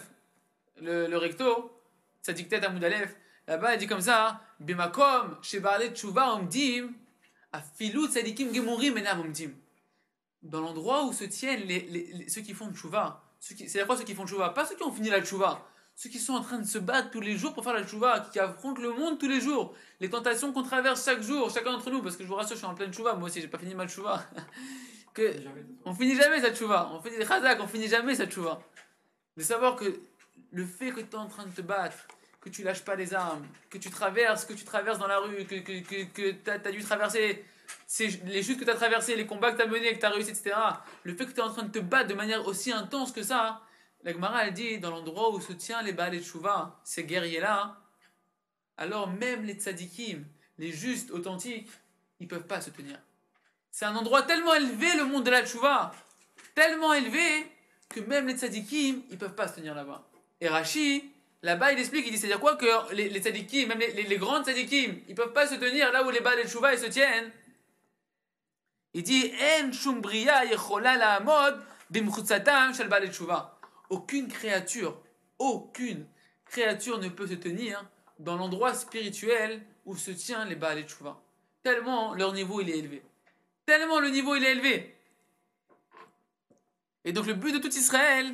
le, le recto, ça dictait à Moudalef. Là-bas, elle dit comme ça Bimakom, Shebarlet Tshuva Omdim, Gemurim Enam Omdim. Dans l'endroit où se tiennent les, les, ceux qui font Tshuva. C'est la fois ceux qui font Tshuva, pas ceux qui ont fini la Tshuva. Ceux qui sont en train de se battre tous les jours pour faire la Tshuva, qui affrontent le monde tous les jours. Les tentations qu'on traverse chaque jour, chacun d'entre nous, parce que je vous rassure, je suis en pleine Tshuva, moi aussi, j'ai pas fini ma Tshuva. *laughs* que on finit jamais cette Tshuva. On fait des Chazak, on finit jamais cette Tshuva. De savoir que le fait que tu es en train de te battre, que tu lâches pas les armes, que tu traverses, que tu traverses dans la rue, que, que, que, tu as, dû traverser les chutes que tu as traversées, les combats que tu as menés, que tu as réussi, etc. Le fait que tu es en train de te battre de manière aussi intense que ça, la Gemara, elle dit, dans l'endroit où se tient les Baal et Chouva, ces guerriers-là, alors même les tzadikim, les justes, authentiques, ils peuvent pas se tenir. C'est un endroit tellement élevé, le monde de la Chouva, tellement élevé, que même les tzadikim, ils peuvent pas se tenir là-bas. Et Rashi, Là-bas, il explique, il dit, c'est-à-dire quoi que les, les tzadikim, même les, les, les grandes tzadikim, ils peuvent pas se tenir là où les Baal et ils se tiennent. Il dit, En shumbriya yechola la shel. Aucune créature, aucune créature ne peut se tenir dans l'endroit spirituel où se tient les Baal et. Tellement leur niveau il est élevé. Tellement le niveau il est élevé. Et donc le but de tout Israël,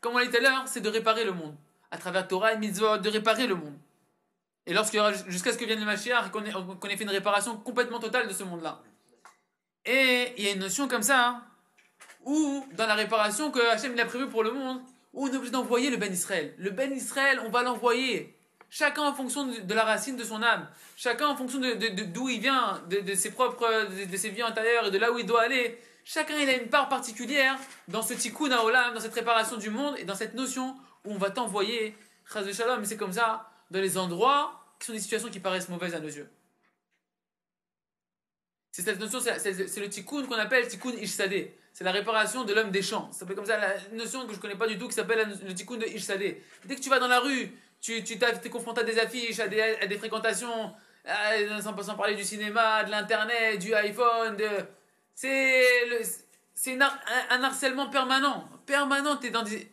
comme on l'a dit tout à l'heure, c'est de réparer le monde à travers Torah et Mitzvot, de réparer le monde. Et jusqu'à ce que vienne le Mashiach, qu'on ait, fait une réparation complètement totale de ce monde-là. Et il y a une notion comme ça, où dans la réparation que Hachem a prévue pour le monde, où on est obligé d'envoyer le Ben Israël. Le Ben Israël, on va l'envoyer. Chacun en fonction de, la racine de son âme. Chacun en fonction de, d'où il vient, de, ses propres, de, ses vies antérieures et de là où il doit aller. Chacun il a une part particulière dans ce tikkun olam, dans cette réparation du monde et dans cette notion où on va t'envoyer, mais c'est comme ça, dans les endroits qui sont des situations qui paraissent mauvaises à nos yeux. C'est cette notion, c'est le tikkun qu'on appelle tikkun ishsade. C'est la réparation de l'homme des champs. Ça s'appelle comme ça, la notion que je connais pas du tout, qui s'appelle le tikkun de ishsade. Dès que tu vas dans la rue, tu tu es confronté à des affiches, à des, à fréquentations, sans, sans, parler du cinéma, de l'internet, du iPhone, de... c'est un, un, harcèlement permanent. Permanent, tu es dans des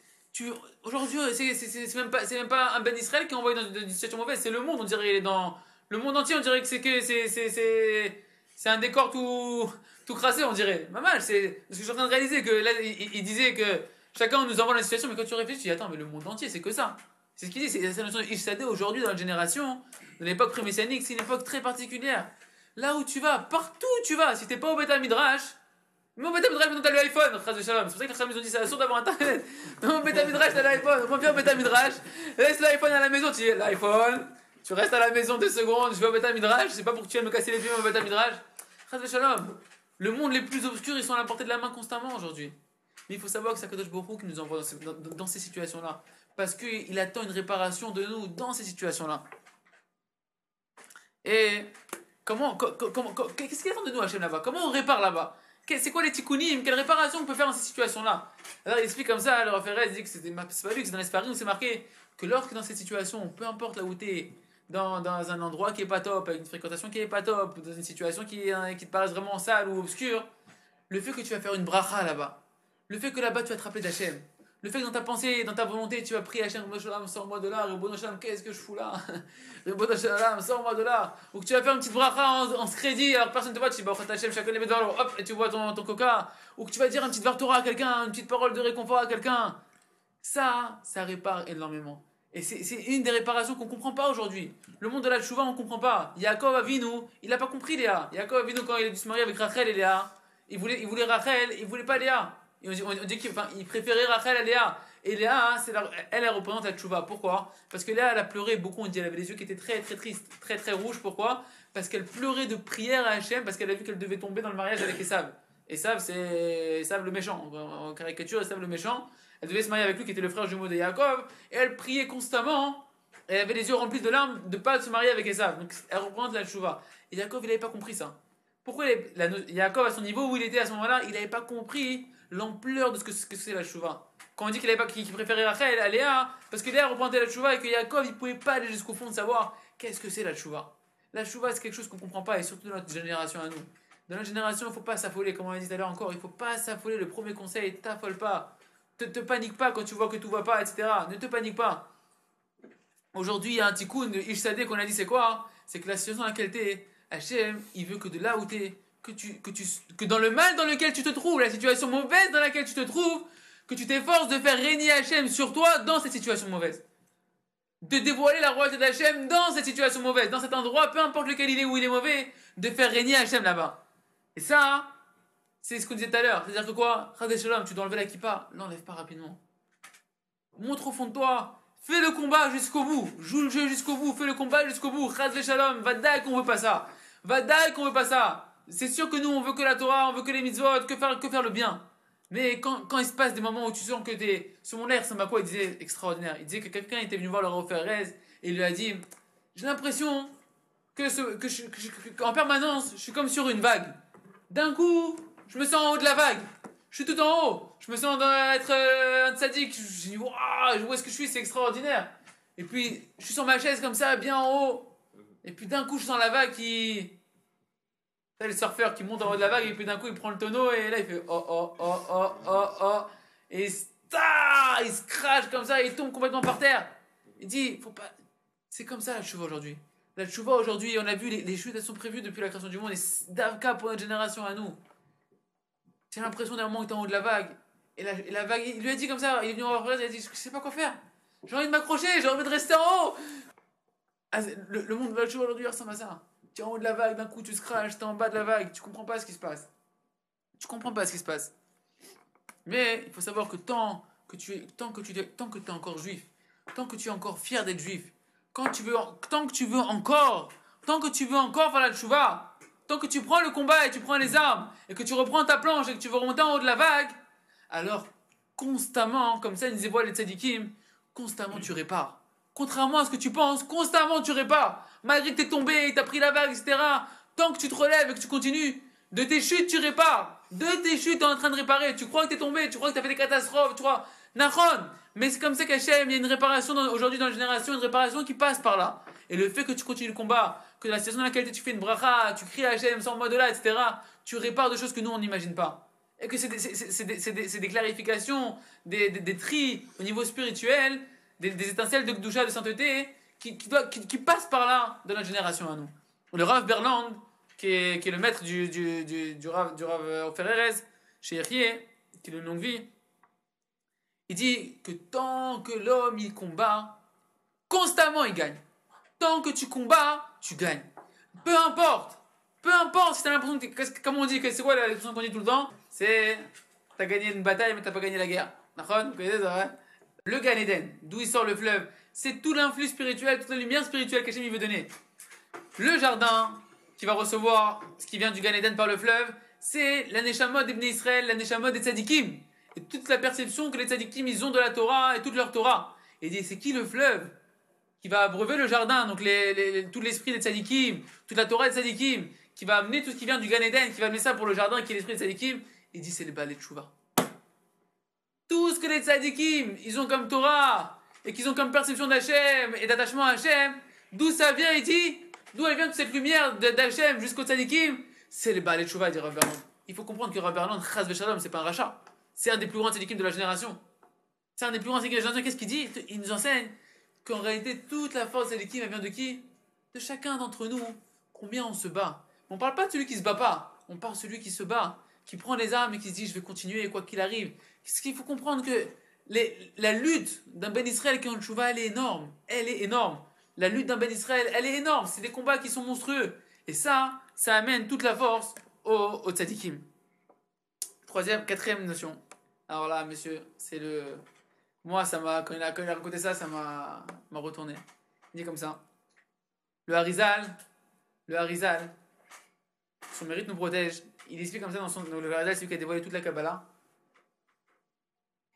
aujourd'hui, c'est même, pas, même pas un Ben Israël qui est envoyé dans une situation mauvaise, c'est le monde, on dirait, dans le monde entier, on dirait que c'est que c'est un décor tout, tout crassé, on dirait. Pas mal, c'est parce que je suis en train de réaliser que là, il, disait que chacun nous envoie la situation, mais quand tu réfléchis, tu dis, attends, mais le monde entier, c'est que ça. C'est ce qu'il dit, c'est la notion de aujourd'hui dans notre génération, dans l'époque pré-messianique, c'est une époque très particulière. Là où tu vas, partout où tu vas, si t'es pas au Beth Midrash, mon bêta midrash, maintenant t'as l'iPhone, C'est pour ça que les Khamim ont dit ça, sûr d'avoir internet. Mon bêta midrash, t'as l'iPhone. Moi, viens au bêta midrash. Laisse l'iPhone à la maison, tu dis l'iPhone. Tu restes à la maison deux secondes, je vais au bêta midrash. Sais pas pour que tu viennes me casser les pieds, mon bêta midrash. Shalom. Le monde les plus obscurs, ils sont à la portée de la main constamment aujourd'hui. Mais il faut savoir que c'est Akadosh Baruch qui nous envoie dans ces, situations-là. Parce qu'il attend une réparation de nous dans ces situations-là. Et comment, qu'est-ce qu'il attend de nous, Hachem, là-bas? Comment on répare là-bas? C'est quoi les tikkunim Quelle réparation on peut faire dans ces situations-là? Alors il explique comme ça, le Raphaël il dit que c'est pas lui, que c'est dans l'esprit où c'est marqué que lorsque dans cette situation, peu importe là où tu es, dans, dans, un endroit qui est pas top, avec une fréquentation qui est pas top, dans une situation qui, qui te paraît vraiment sale ou obscure, le fait que tu vas faire une bracha là-bas, le fait que là-bas tu vas te d'Hachem, le fait que dans ta pensée, dans ta volonté, tu vas prier Hachem, sors-moi de là, qu'est-ce que je fous là? *laughs* Sors-moi de là. Ou que tu vas faire une petite bracha en, en crédit, alors personne ne te voit, tu dis, Hachem, chacun les hop, et tu vois ton, ton coca. Ou que tu vas dire une petite vartora à quelqu'un, une petite parole de réconfort à quelqu'un. Ça, ça répare énormément. Et c'est une des réparations qu'on ne comprend pas aujourd'hui. Le monde de la Tchouva, on ne comprend pas. Yaakov Avinu, il n'a pas compris Léa. Yaakov Avinu, quand il a dû se marier avec Rachel et Léa, il voulait, il voulait Rachel, il voulait pas Léa. On dit, qu'il il préférait Rachel à Léa. Et Léa, elle, elle représente la Tchouva. Pourquoi? Parce que Léa, elle a pleuré beaucoup. On dit qu'elle avait les yeux qui étaient très, très tristes, très, très rouges. Pourquoi? Parce qu'elle pleurait de prière à Hachem, parce qu'elle a vu qu'elle devait tomber dans le mariage avec Esav. Esav, c'est Esav le méchant. En caricature, Esav le méchant. Elle devait se marier avec lui, qui était le frère jumeau de Yaakov, et elle priait constamment. Et elle avait les yeux remplis de larmes de ne pas se marier avec Esav. Donc elle représente la chouva. Et Yaakov, il n'avait pas compris ça. Pourquoi Yaakov, à son niveau où il était à ce moment-là, il n'avait pas compris l'ampleur de ce que c'est la chouva. Quand on dit qu'il qu préférait Rachel à Léa, parce que Léa représentait la chouva et que Yaakov, il pouvait pas aller jusqu'au fond de savoir qu'est-ce que c'est la chouva. La chouva, c'est quelque chose qu'on comprend pas, et surtout dans notre génération à nous. Dans notre génération, il faut pas s'affoler, comme on a dit tout à l'heure encore, il faut pas s'affoler. Le premier conseil, t'affole pas. Te, te panique pas quand tu vois que tout va pas, etc. Ne te panique pas. Aujourd'hui, il y a un tikkun de Ishsadeh qu'on a dit c'est quoi? C'est que la situation dans laquelle tu es, Hachem, il veut que de là où tu es, que, tu, que, tu, que dans le mal dans lequel tu te trouves, la situation mauvaise dans laquelle tu te trouves, que tu t'efforces de faire régner Hachem sur toi dans cette situation mauvaise. De dévoiler la royauté d'Hachem dans cette situation mauvaise, dans cet endroit, peu importe lequel il est, où il est mauvais, de faire régner Hachem là-bas. Et ça, c'est ce qu'on disait tout à l'heure. C'est-à-dire que quoi? Shalom, tu dois enlever la kippa. L'enlève pas rapidement. Montre au fond de toi. Fais le combat jusqu'au bout. Joue le jeu jusqu'au bout. Fais le combat jusqu'au bout. Shalom. Va qu'on veut pas ça. Va qu'on veut pas ça. C'est sûr que nous, on veut que la Torah, on veut que les mitzvot, que faire, que faire le bien. Mais quand, quand il se passe des moments où tu sens que t'es. Sur mon air, ça m'a quoi Il disait extraordinaire. Il disait que quelqu'un était venu voir le Rav et il lui a dit J'ai l'impression que, ce, que, en permanence, je suis comme sur une vague. D'un coup, je me sens en haut de la vague. Je suis tout en haut. Je me sens être euh, un sadique. Je, dis, où est-ce que je suis? C'est extraordinaire. Et puis, je suis sur ma chaise comme ça, bien en haut. Et puis d'un coup, je sens la vague qui. C'est le surfeur qui monte en haut de la vague et puis d'un coup, il prend le tonneau et là, il fait oh oh oh oh oh oh. Et il se crache comme ça et il tombe complètement par terre. Il dit, faut pas. C'est comme ça la chouva aujourd'hui. La chouva aujourd'hui, on a vu, les, les chutes, elles sont prévues depuis la création du monde et d'Avka pour notre génération à nous. J'ai l'impression d'un moment que t'es en haut de la vague. Et la, la, vague, il lui a dit comme ça, il est venu en il a dit Je sais pas quoi faire. J'ai envie de m'accrocher, j'ai envie de rester en haut. Ah, le, le, monde va le aujourd'hui ressemble à ça. Tu es en haut de la vague, d'un coup tu se craches, tu es en bas de la vague, tu comprends pas ce qui se passe. Tu comprends pas ce qui se passe. Mais il faut savoir que tant que tu es, tant que tu tant que es encore juif, tant que tu es encore fier d'être juif, quand tu veux, tant que tu veux encore, tant que tu veux encore faire la tchouva, Tant que tu prends le combat et tu prends les armes et que tu reprends ta planche et que tu veux remonter en haut de la vague, alors constamment, comme ça, disait les tzadikim, constamment tu répares. Contrairement à ce que tu penses, constamment tu répares. Malgré que tu es tombé, tu as pris la vague, etc. Tant que tu te relèves et que tu continues, de tes chutes tu répares. De tes chutes tu es en train de réparer. Tu crois que tu es tombé, tu crois que tu as fait des catastrophes, tu crois. Nahon Mais c'est comme ça qu'Hachem, il y a une réparation aujourd'hui dans la génération, une réparation qui passe par là. Et le fait que tu continues le combat, que la situation dans laquelle tu fais une bracha, tu cries à Hachem sans mode là, etc., tu répares de choses que nous, on n'imagine pas. Et que c'est des, des, clarifications, des, des, tris au niveau spirituel, des, étincelles de Gdusha, de sainteté, qui, passent par là de notre génération à nous. Le Rav Berland, qui est, le maître du, du, du, du Rav, du Rav Ferrerez, chez Erié, qui est de longue vie, il dit que tant que l'homme il combat, constamment il gagne. Tant que tu combats, tu gagnes. Peu importe. Peu importe si t'as l'impression que. Comme on dit, c'est quoi l'expression qu'on dit tout le temps? C'est. T'as gagné une bataille, mais t'as pas gagné la guerre. D'accord? Le Gan Eden, d'où il sort le fleuve, c'est tout l'influx spirituel, toute la lumière spirituelle qu'Hachem veut donner. Le jardin qui va recevoir ce qui vient du Gan Eden par le fleuve, c'est l'Aneshamot d'Ibn Israël, l'Aneshamot des Tzadikim. Et toute la perception que les Tzadikim ils ont de la Torah et toute leur Torah. Et dit, c'est qui le fleuve qui va abreuver le jardin, donc tout l'esprit des tzadikim, toute la Torah des tzadikim, qui va amener tout ce qui vient du Gan Eden, qui va amener ça pour le jardin, qui est l'esprit des tzadikim, il dit c'est les balais de. Tout ce que les tzadikim, ils ont comme Torah, et qu'ils ont comme perception d'Hachem et d'attachement à Hachem, d'où ça vient, il dit, d'où elle vient toute cette lumière d'Hachem jusqu'au tzadikim, c'est les balais de Chouva, dit Rav Il faut comprendre que Rav Berland, Chaz c'est pas un rachat. C'est un des plus grands tzadikim de la génération. C'est un des plus grands tzadikim de la génération. Qu'est-ce qu'il dit? Il nous enseigne qu'en réalité, toute la force l'équipe, elle vient de qui? De chacun d'entre nous. Combien on se bat? On ne parle pas de celui qui se bat pas. On parle de celui qui se bat, qui prend les armes et qui se dit je vais continuer quoi qu'il arrive. Ce qu'il faut comprendre que la lutte d'un Ben Israël qui est en Tchouva, elle est énorme. Elle est énorme. La lutte d'un Ben Israël, elle est énorme. C'est des combats qui sont monstrueux. Et ça, ça amène toute la force au, au tzadikim. Troisième, quatrième notion. Alors là, monsieur, c'est le. Moi, ça m'a. Quand il a, quand il a raconté ça, ça m'a retourné. Il dit comme ça. Le Harizal, le Harizal, son mérite nous protège. Il explique comme ça dans son. Le Harizal, c'est lui qui a dévoilé toute la Kabbalah.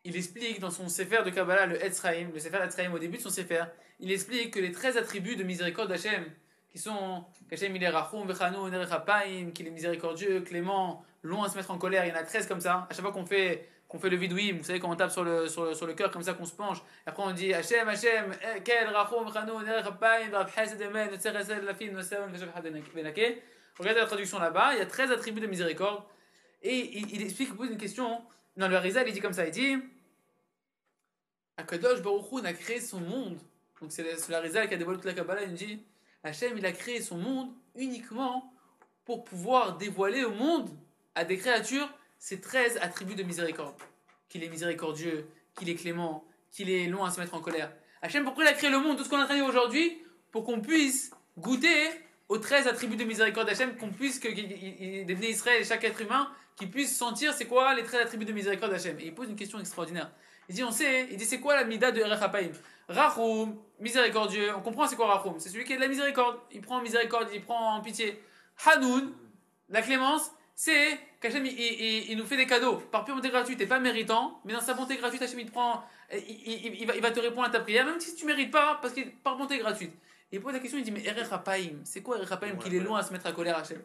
Il explique dans son Sefer de Kabbalah, le Etzraim, le Sefer Etzraim, au début de son Sefer, il explique que les 13 attributs de miséricorde d'Hachem, qui sont qu'Hachem il est Rachum, Vechanu, Nerechapaim, qu'il est miséricordieux, clément, long à se mettre en colère, il y en a 13 comme ça. À chaque fois qu'on fait, qu'on fait le vidouim, vous savez, quand on tape sur le, sur le, cœur comme ça, qu'on se penche, et après on dit Hachem, Hachem, eh, Kel, Rachum, Vechanu, Nerechapaim, Rav Chesed Emen, Notzer Esed, Lafim, Had Benake. Regardez la traduction là-bas, il y a 13 attributs de miséricorde. Et il, il explique, il pose une question. Dans le Harizal, il dit comme ça, il dit Akadosh Baruch a créé son monde. Donc c'est le- Harizal qui a dévoilé toute la Kabbalah, il dit Hachem, il a créé son monde uniquement pour pouvoir dévoiler au monde, à des créatures, ces 13 attributs de miséricorde. Qu'il est miséricordieux, qu'il est clément, qu'il est long à se mettre en colère. Hachem, pourquoi il a créé le monde, tout ce qu'on a traité aujourd'hui Pour qu'on puisse goûter aux 13 attributs de miséricorde d'Hachem, qu'on puisse, que, qu'il- des Israël chaque être humain, qui puisse sentir c'est quoi les 13 attributs de miséricorde d'Hachem. Et il pose une question extraordinaire. Il dit, on sait, il dit, c'est quoi la mida de Erechapaim Rachum, miséricordieux, on comprend c'est quoi Rachum? C'est celui qui est de la miséricorde. Il prend miséricorde, il prend pitié. Hanoun, la clémence, c'est qu'Hachem, il, il- il nous fait des cadeaux par pure bonté gratuite et pas méritant, mais dans sa bonté gratuite, Hachem, il prend, il, il- va, va te répondre à ta prière, même si tu mérites pas, parce que par bonté gratuite. Il pose la question, il dit, mais Erechapaim, c'est quoi Erechapaim qu'il est long à se mettre à colère, Hachem?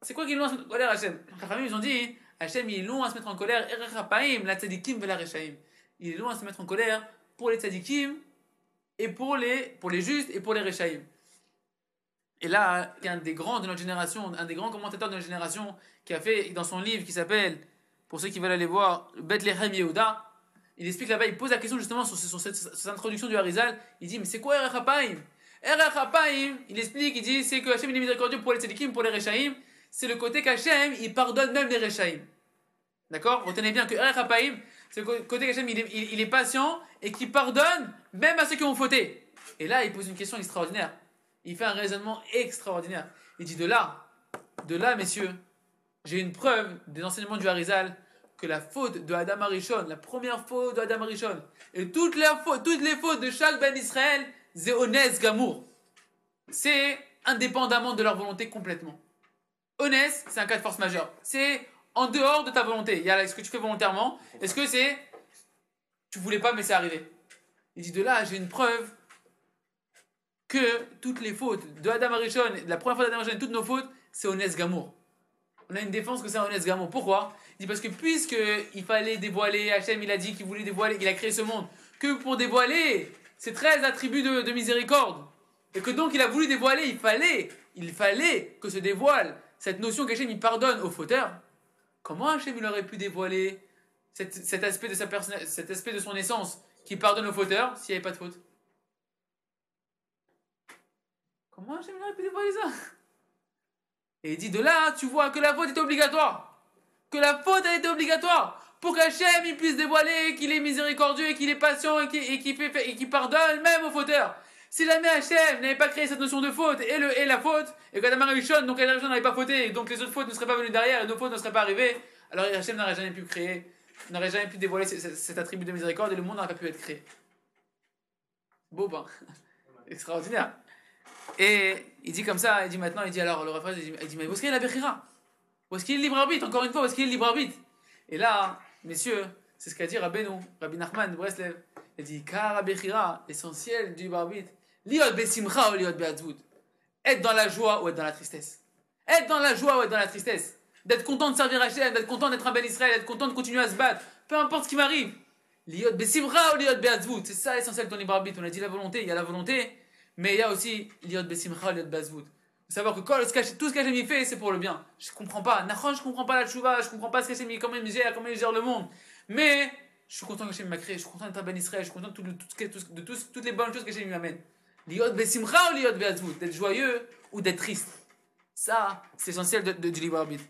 C'est quoi qu'il est long à se mettre en colère, Hachem? Ils ont dit, Hachem, il est long à se mettre en colère, Erechapaim, la tzadikim, vela rechaim. Il est long à se mettre en colère pour les tzadikim et pour les, pour les justes et pour les rechaim. Et là, un des grands de notre génération, un des grands commentateurs de notre génération, qui a fait dans son livre qui s'appelle, pour ceux qui veulent aller voir, Bethlehem Yehuda, il explique là-bas, il pose la question justement sur, sur cette, sur cette introduction du Harizal. Il dit, mais c'est quoi Erechapaim Erechapaim, il explique, il dit, c'est que Hachem est miséricordieux pour les tzadikim, pour les rechaim. C'est le côté qu'Hachem, il pardonne même les rechaim. D'accord? Retenez bien que Erechapaim, c'est le côté qu'Hachem, il est, patient et qui pardonne même à ceux qui ont fauté. Et là, il pose une question extraordinaire. Il fait un raisonnement extraordinaire. Il dit de là, de là, messieurs, j'ai une preuve des enseignements du Harizal que la faute de Adam Arishon, la première faute de Adam Arishon, et toutes les fautes, de chaque Ben Israël, c'est Onès Gamour. C'est indépendamment de leur volonté complètement. Onès, c'est un cas de force majeure. C'est en dehors de ta volonté. Il y a ce que tu fais volontairement? Est-ce que c'est tu voulais pas mais c'est arrivé? Il dit de là, j'ai une preuve que toutes les fautes de Adam Arishon, la première fois d'Adam Arishon, toutes nos fautes, c'est Onès Gamour. On a une défense que c'est Onès Gamour. Pourquoi? Il dit parce que puisque il fallait dévoiler, Hachem il a dit qu'il voulait dévoiler, qu'il a créé ce monde, que pour dévoiler ces 13 attributs de, de miséricorde, et que donc il a voulu dévoiler, il fallait, il fallait que se dévoile cette notion qu'Hachem il pardonne aux fauteurs. Comment Hachem il aurait pu dévoiler cet, aspect de sa cet aspect de son essence qui pardonne aux fauteurs s'il n'y avait pas de faute? Comment Hachem il aurait pu dévoiler ça? Et il dit de là, tu vois que la faute est obligatoire. Que la faute a été obligatoire. Pour qu'Hachem il puisse dévoiler qu'il est miséricordieux et qu'il est patient et qu'il et qu'il fait, et qu'il pardonne même aux fauteurs. Si jamais Hachem n'avait pas créé cette notion de faute et, le, et la faute, et qu'Adam Arishon, donc Adam n'avait pas fauté, et donc les autres fautes ne seraient pas venues derrière et nos fautes ne seraient pas arrivées, alors Hachem n'aurait jamais pu créer, n'aurait jamais pu dévoiler cet, attribut de miséricorde et le monde n'aurait pas pu être créé. Beau, ben. Extraordinaire. Et il dit comme ça, il dit maintenant, il dit alors, le refrain, il dit, mais où est-ce qu'il est la Bechira? Où est-ce qu'il est le libre arbitre? Encore une fois, où est-ce qu'il est le libre arbitre? Et là, messieurs, c'est ce qu'a dit Rabbeinu, Rabbi Nachman de Breslev. Il dit, car la Bechira, du libre arbitre, liot besimcha ou liot beatzvut. Être dans la joie ou être dans la tristesse. Être dans la joie ou être dans la tristesse. D'être content de servir Hachem, d'être content d'être un bel Israël, d'être content de continuer à se battre. Peu importe ce qui m'arrive. Liot besimcha ou liot beatzvut. C'est ça l'essentiel de ton. On a dit la volonté, il y a la volonté, mais il y a aussi liot besimcha ou liot beatzvut. Savoir que quand, ce qu'Hachem- tout ce fait, c'est pour le bien. Je comprends pas. Nachon, je comprends pas la tchouva, je comprends pas ce qu'Hachem comment il gère, comment il gère le monde. Mais je suis content qu'Hachem m'a créé, je suis content d'être ben Israël, je suis content de, que- toutes les bonnes choses qu'Hachem m'amène. Liot besimcha ou liot. D'être joyeux ou d'être triste? Ça, c'est essentiel de- de- du libre arbitre.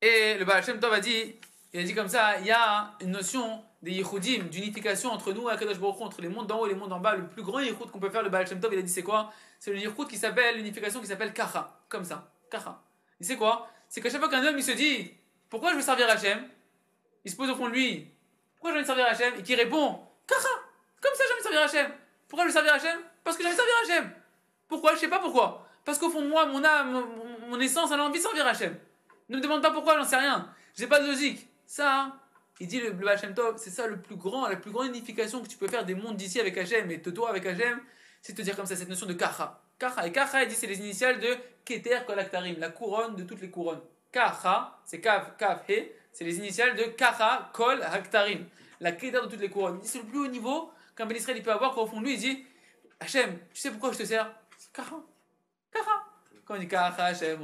Et le Baal Shem Tov a dit, Il a dit comme ça, il y a une notion des yichudim, d'unification entre nous et Akadosh Baruch entre les mondes d'en haut et les mondes d'en bas. Le plus grand yichud qu'on peut faire, le Baal Shem Tov, il a dit c'est quoi? C'est le yichud qui s'appelle, l'unification qui s'appelle kacha, comme ça, kacha. Il sait quoi? C'est qu'à chaque fois qu'un homme il se dit, pourquoi je veux servir Hachem? Il se pose au fond de lui, pourquoi envie de servir Hachem? Et qui répond, kacha, comme ça j'ai envie de servir Hachem. Pourquoi je veux servir Hachem? Parce que j'ai envie de servir Hachem. Pourquoi? Je sais pas pourquoi. Parce qu'au fond de moi, mon âme, mon, essence, elle a envie de servir Hachem. Ne me demande pas pourquoi, j'en sais rien. J'ai pas de logique. Ça, il dit le, le Hachem Tov, c'est ça le plus grand, la plus grande unification que tu peux faire des mondes d'ici avec Hachem et de toi avec Hachem, c'est de te dire comme ça, cette notion de Kacha. Kacha. Et Kacha, il dit, c'est les initiales de Keter Kolaktarim, la couronne de toutes les couronnes. Kacha, c'est Kav, Kav, He, c'est les initiales de Kacha, Kol, Haktarim, la Keter de toutes les couronnes. Il dit, c'est le plus haut niveau qu'un Ben Israël peut avoir, qu'au fond de lui, il dit, Hachem, tu sais pourquoi je te sers? C'est Kacha. Kacha. Quand on dit Kacha, Hachem,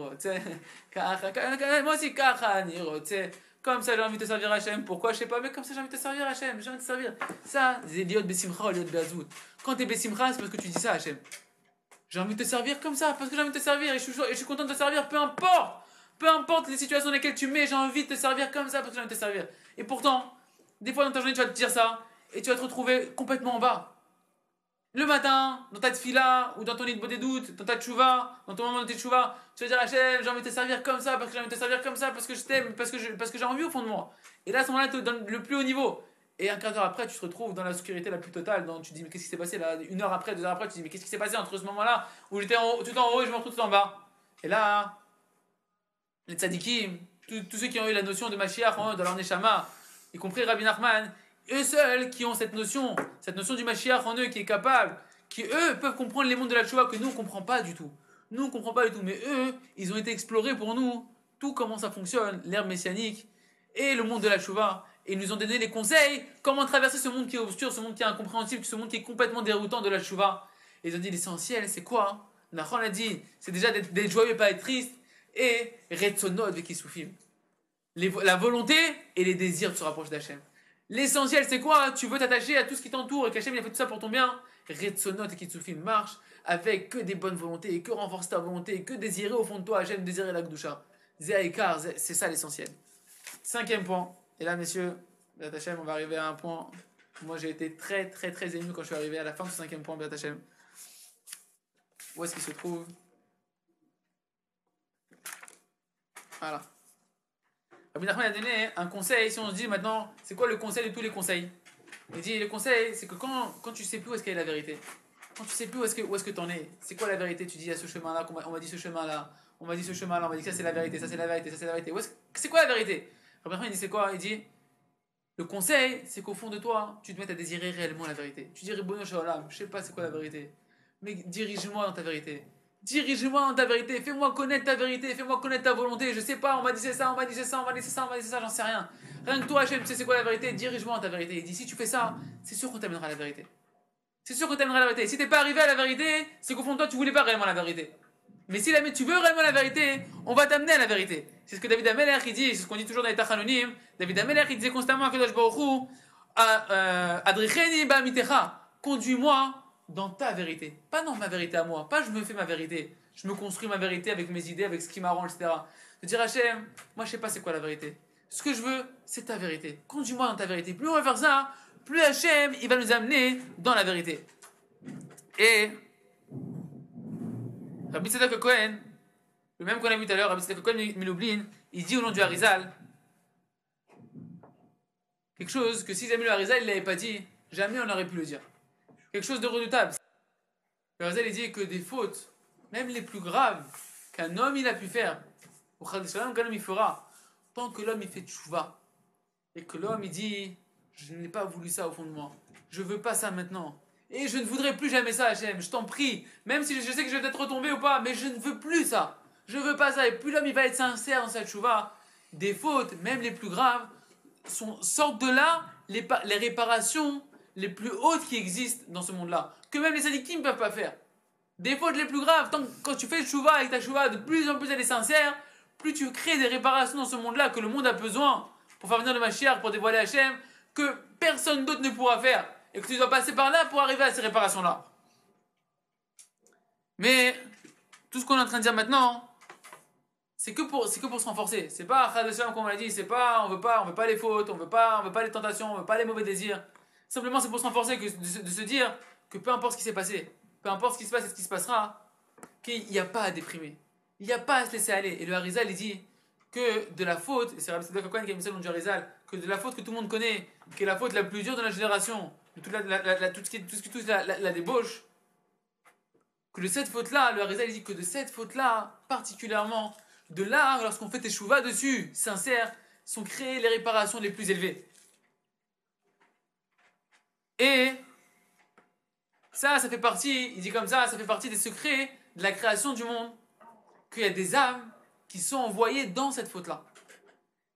Kacha, Kacha, moi aussi Kacha, Niro, tu. Comme ça, j'ai envie de te servir Hachem. Pourquoi? Je sais pas, mais comme ça, j'ai envie de te servir Hachem. J'ai envie de te servir. Ça, c'est Liot Bessimcha Liot Beazout. Quand t'es Bessimcha, c'est parce que tu dis ça, Hachem. J'ai envie de te servir comme ça, parce que j'ai envie de te servir et je suis content de te servir, peu importe. Peu importe les situations dans lesquelles tu mets, j'ai envie de te servir comme ça parce que j'ai envie de te servir. Et pourtant, des fois dans ta journée, tu vas te dire ça et tu vas te retrouver complètement en bas. Le matin, dans ta tfila ou dans ton lit de doutes, dans ta tchouva, dans ton moment de tchouva, tu vas dire Hachem, j'ai envie de te servir comme ça, parce que j'ai envie de te servir comme ça, parce que je t'aime, parce que parce que j'ai envie au fond de moi. Et là, à ce moment-là, tu es dans le plus haut niveau. Et un quart d'heure après, tu te retrouves dans la sécurité la plus totale. Dans, tu te dis, mais qu'est-ce qui s'est passé là? Une heure après, deux heures après, tu te dis, mais qu'est-ce qui s'est passé entre ce moment-là où j'étais tout en haut et je me retrouve tout en bas? Et là, les tzadikim, tous ceux qui ont eu la notion de Mashiach eux, dans leur Neshama, y compris Rabbi Nachman, eux seuls qui ont cette notion, cette notion du Mashiach en eux, qui est capable, qui eux peuvent comprendre les mondes de la Tchouva que nous on comprend pas du tout. Nous on comprend pas du tout, mais eux, ils ont été explorés pour nous, tout comment ça fonctionne, l'ère messianique et le monde de la Tchouva. Et ils nous ont donné les conseils, comment traverser ce monde qui est obscur, ce monde qui est incompréhensible, ce monde qui est complètement déroutant de la Tchouva. Et ils ont dit l'essentiel, c'est quoi? Nachon a dit, c'est déjà d'être joyeux et pas être triste. Et Issoufim. Les- La volonté et les désirs de se rapprocher d'Hachem. L'essentiel, c'est quoi Tu veux t'attacher à tout ce qui t'entoure et qu'Hachem il a fait tout ça pour ton bien. Retsonot et Kitsufim marche avec que des bonnes volontés et que renforce ta volonté et que désirer au fond de toi Hachem, désirer la Gdusha. Zéaïkar, zé- c'est ça l'essentiel. Cinquième point. Et là, messieurs, Hachem, on va arriver à un point. Moi, j'ai été très, très, très ému quand je suis arrivé à la fin de ce cinquième point, Hachem. Où est-ce qu'il se trouve? Voilà. Rabbi Nachman a donné un conseil. Si on se dit maintenant, c'est quoi le conseil de tous les conseils? Il dit le conseil, c'est que quand, quand tu sais plus où est-ce qu'est la vérité, quand tu sais plus où est-ce que où est-ce que t'en es, c'est quoi la vérité? Tu dis il y a ce chemin-là, on m'a dit ce chemin-là, on m'a dit ce chemin-là, on m'a dit que ça c'est la vérité, ça c'est la vérité, ça c'est la vérité. C'est quoi la vérité? Rabbi Nachman il dit c'est quoi? Il dit le conseil, c'est qu'au fond de toi, tu te mettes à désirer réellement la vérité. Tu Ribono Shalom, je sais pas c'est quoi la vérité, mais dirige-moi dans ta vérité. Dirige-moi dans ta vérité, fais-moi connaître ta vérité, fais-moi connaître ta volonté. Je sais pas, on m'a dit c'est ça, on m'a dit c'est ça, on m'a dit c'est ça, on m'a dit c'est ça, j'en sais rien. Rien que toi, Hachem, tu sais c'est quoi la vérité, dirige-moi dans ta vérité. Il dit si tu fais ça, c'est sûr qu'on t'amènera la vérité. C'est sûr qu'on t'amènera la vérité. Si t'es pas arrivé à la vérité, c'est qu'au fond de toi, tu voulais pas réellement la vérité. Mais si tu veux réellement la vérité, on va t'amener à la vérité. C'est ce que David Ameler il dit, c'est ce qu'on dit toujours dans les Tachanonim. David Ameler il disait constamment à Kadosh Baruch Hu, euh, Adricheni ba'amitecha, conduis-moi dans ta vérité. Pas dans ma vérité à moi, pas je me fais ma vérité. Je me construis ma vérité avec mes idées, avec ce qui m'arrange, etc. De dire Hachem, moi je sais pas c'est quoi la vérité. Ce que je veux, c'est ta vérité. Conduis-moi dans ta vérité. Plus on va faire ça, plus Hachem, il va nous amener dans la vérité. Et Rabbi Tzedek Cohen, le même qu'on a vu tout à l'heure, Rabbi Tzedek Cohen Miloublin, il dit au nom du Harizal quelque chose que si jamais le Harizal ne l'avait pas dit, jamais on n'aurait pu le dire. Quelque chose de redoutable. Le Harizal il dit que des fautes, même les plus graves, qu'un homme il a pu faire, ou qu'un homme il fera, tant que l'homme il fait tchouva, et que l'homme il dit je n'ai pas voulu ça au fond de moi, je veux pas ça maintenant. Et je ne voudrais plus jamais ça, Hachem, je t'en prie. Même si je sais que je vais peut-être retomber ou pas, mais je ne veux plus ça. Je veux pas ça. Et plus l'homme il va être sincère dans sa tchouva, des fautes, même les plus graves, sont, sortent de là les réparations les plus hautes qui existent dans ce monde-là. Que même les sadikim ne peuvent pas faire. Des fautes les plus graves, tant que quand tu fais le chouva avec ta chouva, de plus en plus elle est sincère, plus tu crées des réparations dans ce monde-là que le monde a besoin pour faire venir le Mashiach, pour dévoiler Hachem, que personne d'autre ne pourra faire. Et que tu dois passer par là pour arriver à ces réparations-là. Mais tout ce qu'on est en train de dire maintenant, c'est que pour se renforcer. C'est pas comme on l'a dit, c'est pas on veut pas on veut pas les fautes, on veut pas on veut pas les tentations, on veut pas les mauvais désirs. Simplement c'est pour se renforcer que de, se dire que peu importe ce qui s'est passé, peu importe ce qui se passe et ce qui se passera, qu'il n'y a pas à déprimer. Il n'y a pas à se laisser aller. Et le Harizal il dit que de la faute, et c'est Rabbi Sadok qui a mis ça dans le Harizal, que de la faute que tout le monde connaît, qui est la faute la plus dure de la génération, de toute la, tout ce qui tout ce qui touche la, débauche, que de cette faute-là, le Harizal dit que de cette faute-là, particulièrement, de là, lorsqu'on fait chouvas dessus, sincères, sont créées les réparations les plus élevées. Et ça, ça fait partie, il dit comme ça, ça fait partie des secrets de la création du monde. Qu'il y a des âmes qui sont envoyées dans cette faute-là.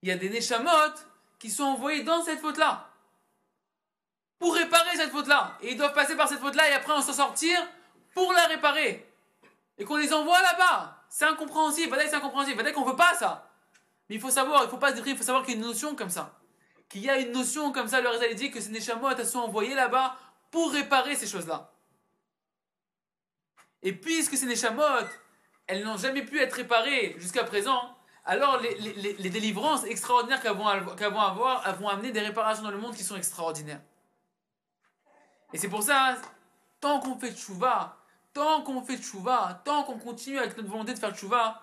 Il y a des neshamot qui sont envoyés dans cette faute-là. Pour réparer cette faute-là. Et ils doivent passer par cette faute-là et après en s'en sortir pour la réparer. Et qu'on les envoie là-bas. C'est incompréhensible. c'est incompréhensible? Peut-être qu'on veut pas ça? Mais il faut savoir, il faut pas se dire, il faut savoir qu'il y a une notion comme ça. Qu'il y a une notion comme ça, le Rizal dit que ces Neshamot sont envoyés là-bas pour réparer ces choses-là. Et puisque ces Neshamot, elles n'ont jamais pu être réparées jusqu'à présent, alors les, délivrances extraordinaires qu'elles vont, avoir elles vont amener des réparations dans le monde qui sont extraordinaires. Et c'est pour ça, tant qu'on fait tchouva, tant qu'on fait tchouva, tant qu'on continue avec notre volonté de faire tchouva,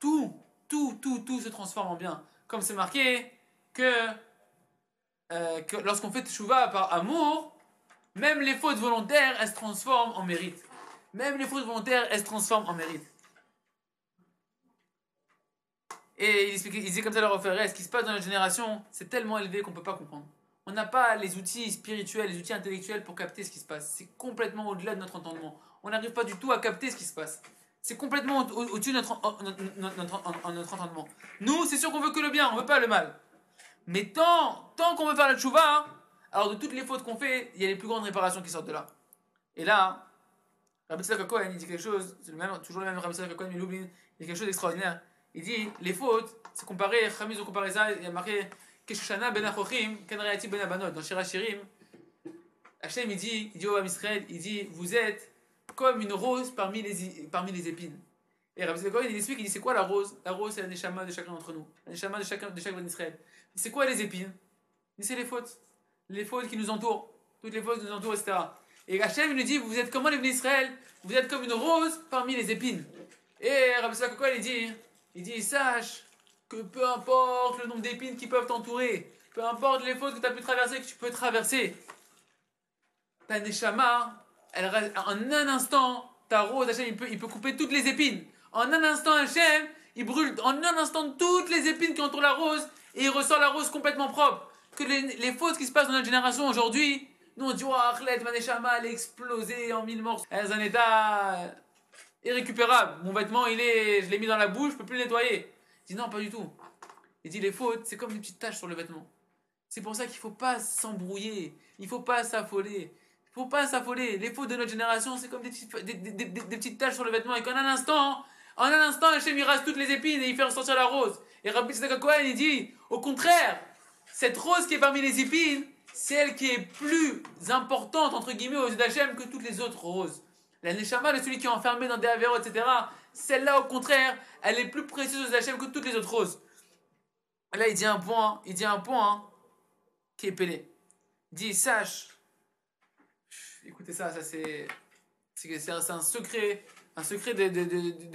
tout, tout, tout, tout se transforme en bien. Comme c'est marqué que, euh, que lorsqu'on fait tchouva par amour, même les fautes volontaires, elles se transforment en mérite. Même les fautes volontaires, elles se transforment en mérite. Et il, disait comme ça leur offert, ce qui se passe dans notre génération, c'est tellement élevé qu'on ne peut pas comprendre. On n'a pas les outils spirituels, les outils intellectuels pour capter ce qui se passe. C'est complètement au-delà de notre entendement on n'arrive pas du tout à capter ce qui se passe. C'est complètement au-dessus de notre, notre, entendement. Nous, c'est sûr qu'on veut que le bien, on veut pas le mal. Mais tant, tant qu'on veut faire la tchouva, alors de toutes les fautes qu'on fait, il y a les plus grandes réparations qui sortent de là. Et là, Rabbi Tzedek il dit quelque chose, c'est toujours le même Rabbi Tzedek mais il oublie, il dit quelque chose d'extraordinaire. Il dit, les fautes, c'est comparé, Chamis ont comparé ça, il y a marqué, Keshushana ben Achochim, Ken ben Abanot, dans Shira Shirim, Hachem il dit, il dit au Israël, il dit, vous êtes comme une rose parmi les, parmi les épines. Et Rabbi Zékoï, il explique, il dit c'est quoi la rose? La rose, c'est la neshama de chacun d'entre nous, la neshama de chacun de chaque Israël. C'est quoi les épines Il dit c'est les fautes, les fautes qui nous entourent, toutes les fautes qui nous entourent, etc. Et Hachem lui dit, vous êtes comment les Israël Vous êtes comme une rose parmi les épines. Et Rabbi Zékoï, il dit, il dit, sache que peu importe le nombre d'épines qui peuvent t'entourer, peu importe les fautes que tu as pu traverser, que tu peux traverser, ta neshama, en un instant, ta rose, Hachem, il peut, il peut couper toutes les épines. En un instant, Hachem, il brûle en un instant toutes les épines qui entourent la rose et il ressort la rose complètement propre. Que les, les fautes qui se passent dans notre génération aujourd'hui, nous on dit, oh, Achlet, Maneshama, elle est explosée en mille morceaux. Elle est dans un état irrécupérable. Mon vêtement, il est, je l'ai mis dans la bouche, je peux plus le nettoyer. Il dit, non, pas du tout. Il dit, les fautes, c'est comme des petites taches sur le vêtement. C'est pour ça qu'il ne faut pas s'embrouiller, il ne faut pas s'affoler faut pas s'affoler. Les fautes de notre génération, c'est comme des petites, des, petites taches sur le vêtement. Et qu'en un instant, en un instant, Hachem rase toutes les épines et il fait ressortir la rose. Et Rabbi Tzedek Cohen, il dit, au contraire, cette rose qui est parmi les épines, c'est elle qui est plus importante, entre guillemets, aux yeux d'Hachem que toutes les autres roses. La Neshama, celui qui est enfermé dans des avéros, etc., celle-là, au contraire, elle est plus précieuse aux Hachem que toutes les autres roses. Là, il dit un point, il dit un point qui est pelé. Il dit, sache écoutez ça, ça c'est c'est un secret, un secret de,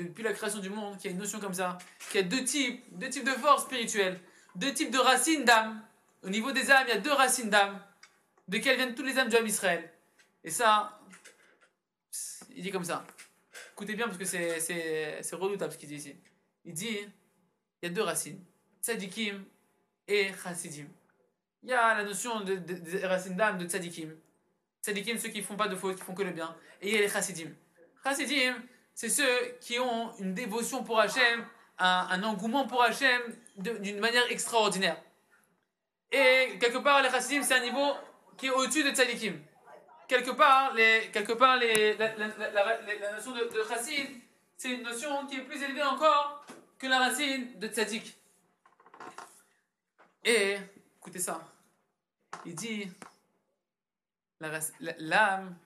depuis la création du monde, qu'il y a une notion comme ça, qu'il y a deux types, deux types de forces spirituelles, deux types de racines d'âme. Au niveau des âmes, il y a deux racines d'âme, de quelles viennent toutes les âmes du âme Israël. Et ça, il dit comme ça. Écoutez bien parce que c'est redoutable ce qu'il dit ici. Il dit, il y a deux racines, tzadikim et chassidim. Il y a la notion de, racines d'âme de tzadikim Tzadikim, ceux qui font pas de fautes, qui font que le bien. Et il y a les chassidim. Chassidim, c'est ceux qui ont une dévotion pour Hachem, un, engouement pour Hachem d'une manière extraordinaire. Et quelque part, les chassidim, c'est un niveau qui est au-dessus de tzadikim. Quelque part, les, quelque part la, notion de, de chassid, c'est une notion qui est plus élevée encore que la racine de tzadik. Et, écoutez ça, il dit l'âme.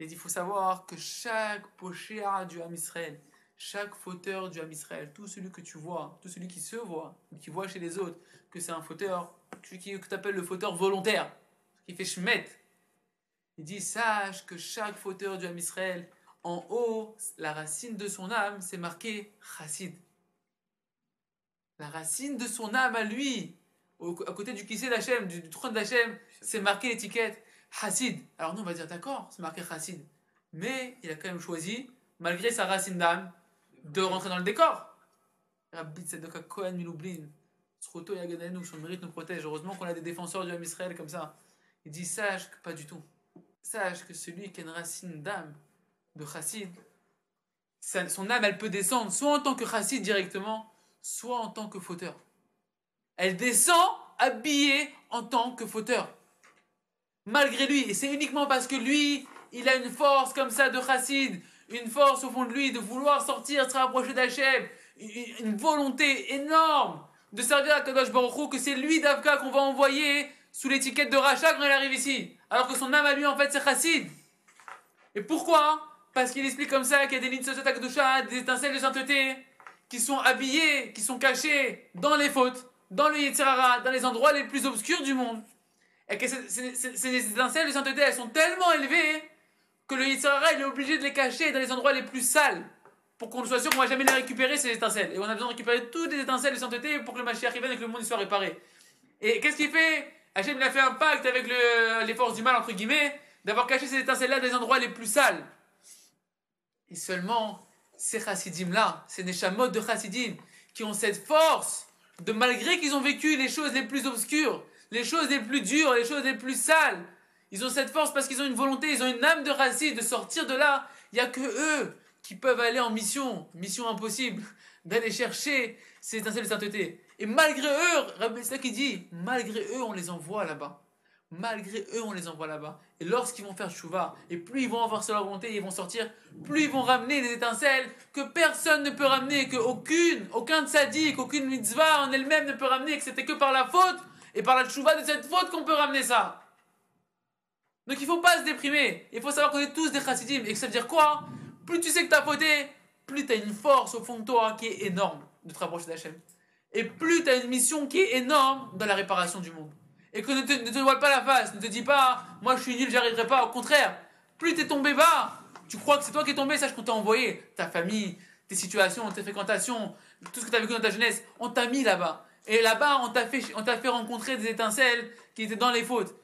Il faut savoir que chaque pochéa du Ham Israël, chaque fauteur du Ham Israël, tout celui que tu vois, tout celui qui se voit, qui voit chez les autres que c'est un fauteur, que tu appelles le fauteur volontaire, qui fait shmet. Il dit Sache que chaque fauteur du Ham Israël, en haut, la racine de son âme, c'est marqué chassid. La racine de son âme à lui, à côté du kissé d'Hachem, du, du, trône d'Hachem, c'est marqué l'étiquette Hassid. Alors nous, on va dire d'accord, c'est marqué Hassid. Mais il a quand même choisi, malgré sa racine d'âme, de rentrer dans le décor. Rabbi Tzedok Kohen Miloublin, Sroto Yaganenu, son mérite nous protège. Heureusement qu'on a des défenseurs du Ham Israël comme ça. Il dit sache que pas du tout. Sache que celui qui a une racine d'âme, de chassid, son âme elle peut descendre soit en tant que chassid directement, soit en tant que fauteur. Elle descend habillée en tant que fauteur. Malgré lui, et c'est uniquement parce que lui, il a une force comme ça de chassid, une force au fond de lui de vouloir sortir, se rapprocher d'Hachem, une volonté énorme de servir à Kadosh Baruch que c'est lui d'Avka qu'on va envoyer sous l'étiquette de rachat quand il arrive ici. Alors que son âme à lui, en fait, c'est chassid. Et pourquoi? Parce qu'il explique comme ça qu'il y a des lignes de Akdosha, des étincelles de sainteté, qui sont habillées, qui sont cachées dans les fautes, dans le Yetzirara, dans les endroits les plus obscurs du monde. Et que ces étincelles de sainteté, elles sont tellement élevées que le Yitzhara, est obligé de les cacher dans les endroits les plus sales pour qu'on soit sûr qu'on va jamais les récupérer, ces étincelles. Et on a besoin de récupérer toutes les étincelles de sainteté pour que le Mashiach vienne et que le monde soit réparé. Et qu'est-ce qu'il fait? Hachem il a fait un pacte avec le, les forces du mal, entre guillemets, d'avoir caché ces étincelles-là dans les endroits les plus sales. Et seulement ces chassidim-là, ces neshamot de chassidim, qui ont cette force de, malgré qu'ils ont vécu les choses les plus obscures, les choses les plus dures, les choses les plus sales, ils ont cette force parce qu'ils ont une volonté, ils ont une âme de racine de sortir de là. Il n'y a que eux qui peuvent aller en mission, mission impossible, *laughs* d'aller chercher ces étincelles de sainteté. Et malgré eux, c'est ça qui dit, malgré eux, on les envoie là-bas. Malgré eux, on les envoie là-bas. Et lorsqu'ils vont faire chouva, et plus ils vont avoir leur volonté, ils vont sortir, plus ils vont ramener des étincelles que personne ne peut ramener, que aucune, aucun tzaddik, aucune mitzvah en elle-même ne peut ramener, que c'était que par la faute et par la chouva de cette faute qu'on peut ramener ça. Donc il faut pas se déprimer. Il faut savoir qu'on est tous des chassidim. Et que ça veut dire quoi? Plus tu sais que tu as fauté, plus tu as une force au fond de toi qui est énorme de te rapprocher d'Hachem. Et plus tu as une mission qui est énorme dans la réparation du monde. Et que ne te, voile pas la face, ne te dis pas, moi je suis nul, j'y arriverai pas. Au contraire, plus tu es tombé bas, tu crois que c'est toi qui es tombé, sache qu'on t'a envoyé. Ta famille, tes situations, tes fréquentations, tout ce que tu as vécu dans ta jeunesse, on t'a mis là-bas. Et là-bas, on t'a fait, fait rencontrer des étincelles qui étaient dans les fautes.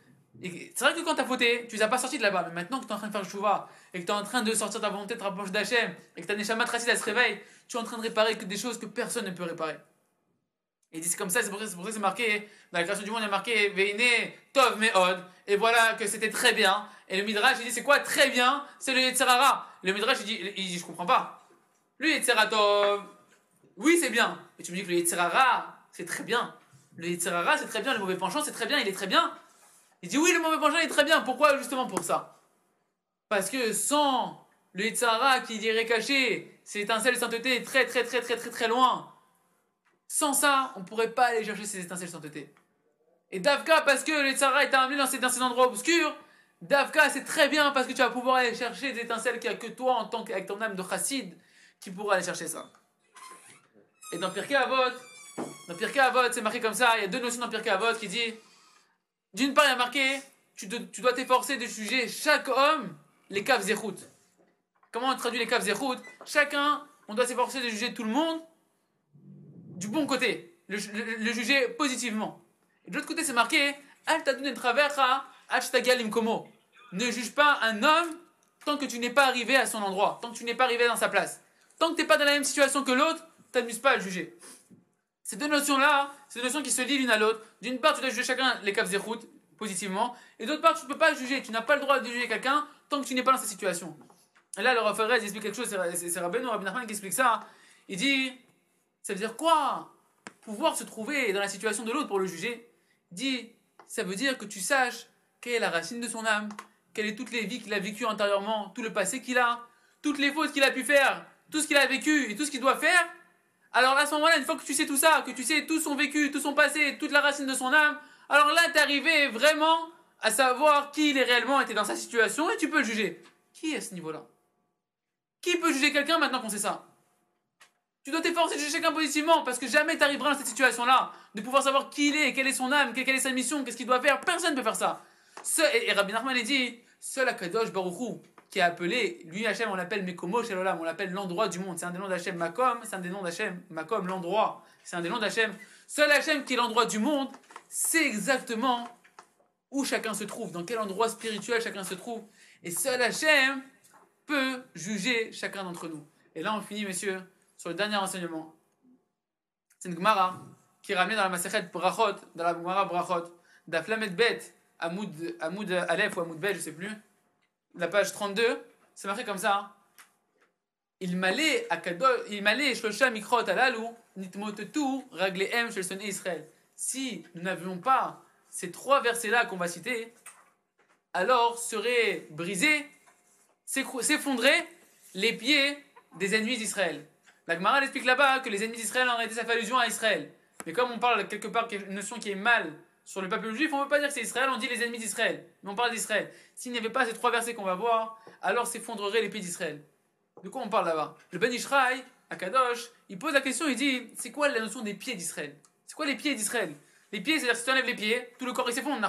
C'est vrai que quand tu as fauté, tu les as pas sortis de là-bas, mais maintenant que tu es en train de faire le et que tu es en train de sortir ta volonté de te d'Hachem, et que ta neshama tracide, elle se réveille, tu es en train de réparer que des choses que personne ne peut réparer. Et c'est comme ça, c'est pour ça, que c'est marqué, dans la création du monde, il y a marqué Veine, Tov, Meod, et voilà que c'était très bien. Et le Midrash, il dit, c'est quoi très bien? C'est le Yetzerara. Le Midrash, il dit, il dit, je comprends pas. Le Tov, oui, c'est bien. Et tu me dis que le Yetzerara, c'est très bien. Le Yetzerara, c'est très bien. Le mauvais penchant, c'est très bien, il est très bien. Il dit oui, le mauvais penchant est très bien. Pourquoi Justement pour ça? Parce que sans le Yitzhara qui irait caché, c'est étincelles de sainteté très très très très très très loin. Sans ça, on ne pourrait pas aller chercher ces étincelles de sainteté. Et Davka, parce que le Yitzhara est amené dans dans ces endroits obscurs, Davka, c'est très bien parce que tu vas pouvoir aller chercher des étincelles qu'il n'y a que toi, en tant qu'avec ton âme de chassid, qui pourra aller chercher ça. Et dans Pirkei Avot, dans Pirkei Avot, c'est marqué comme ça, il y a deux notions dans Pirkei Avot qui dit d'une part, il y a marqué, tu, dois t'efforcer de juger chaque homme les caves zéchout. Comment on traduit les caves zéchout? Chacun, on doit s'efforcer de juger tout le monde du bon côté, le, juger positivement. Et de l'autre côté, c'est marqué, ne juge pas un homme tant que tu n'es pas arrivé à son endroit, tant que tu n'es pas arrivé dans sa place. Tant que tu n'es pas dans la même situation que l'autre, t'amuses pas à le juger. Ces deux notions-là, ces deux notions qui se lient l'une à l'autre. D'une part, tu dois juger chacun les caves routes positivement, et d'autre part, tu ne peux pas juger. Tu n'as pas le droit de juger quelqu'un tant que tu n'es pas dans sa situation. Et là, le Raphaël explique quelque chose, c'est Rabbeinu, Rabbi Nachman qui explique ça. Il dit, ça veut dire quoi? Pouvoir se trouver dans la situation de l'autre pour le juger. Il dit, ça veut dire que tu saches quelle est la racine de son âme, quelles sont toutes les vies qu'il a vécues antérieurement, tout le passé qu'il a, toutes les fautes qu'il a pu faire, tout ce qu'il a vécu et tout ce qu'il doit faire, alors à ce moment-là, une fois que tu sais tout ça, que tu sais tout son vécu, tout son passé, toute la racine de son âme, alors là, tu es arrivé vraiment à savoir qui il est réellement était dans sa situation et tu peux le juger. Qui est à ce niveau-là? Qui peut juger quelqu'un maintenant qu'on sait ça? Tu dois t'efforcer de juger chacun positivement parce que jamais tu arriveras dans cette situation-là de pouvoir savoir qui il est, quelle est son âme, quelle est sa mission, qu'est-ce qu'il doit faire. Personne ne peut faire ça. et, Rabbi Nachman dit seul Akadosh Baruchou qui est appelé, lui Hachem, on l'appelle Mekomo Shelolam, on l'appelle l'endroit du monde. C'est un des noms d'Hachem Makom, c'est un des noms d'Hachem Makom, l'endroit. C'est un des noms d'Hachem. Seul Hachem qui est l'endroit du monde, c'est exactement où chacun se trouve, dans quel endroit spirituel chacun se trouve. Et seul Hachem peut juger chacun d'entre nous. Et là, on finit, messieurs, sur le dernier enseignement. C'est une Gemara qui est ramenée dans la Masechet Brachot, dans la Gemara Brachot, d'Aflamet Bet, Amoud, Amoud Aleph ou Amoud Bet, je sais plus, la page 32, c'est marqué comme ça. Hein. Il m'allait à il m'allait Shlosha Mikrot Alalou, Nitmotetu, Raglehem Shel Israël. Si nous n'avions pas ces trois versets-là qu'on va citer, alors seraient brisés, s'effondrer les pieds des ennemis d'Israël. La Gemara explique là-bas que les ennemis d'Israël en été ça fait allusion à Israël. Mais comme on parle quelque part d'une notion qui est mal sur le peuple juif, on ne peut pas dire que c'est Israël, on dit les ennemis d'Israël. Mais on parle d'Israël. S'il n'y avait pas ces trois versets qu'on va voir, alors s'effondreraient les pieds d'Israël. De quoi on parle là-bas? Le Ben Ishraï, à Kadosh, il pose la question, il dit c'est quoi la notion des pieds d'Israël? C'est quoi les pieds d'Israël? Les pieds, c'est-à-dire si tu enlèves les pieds, tout le corps il s'effondre,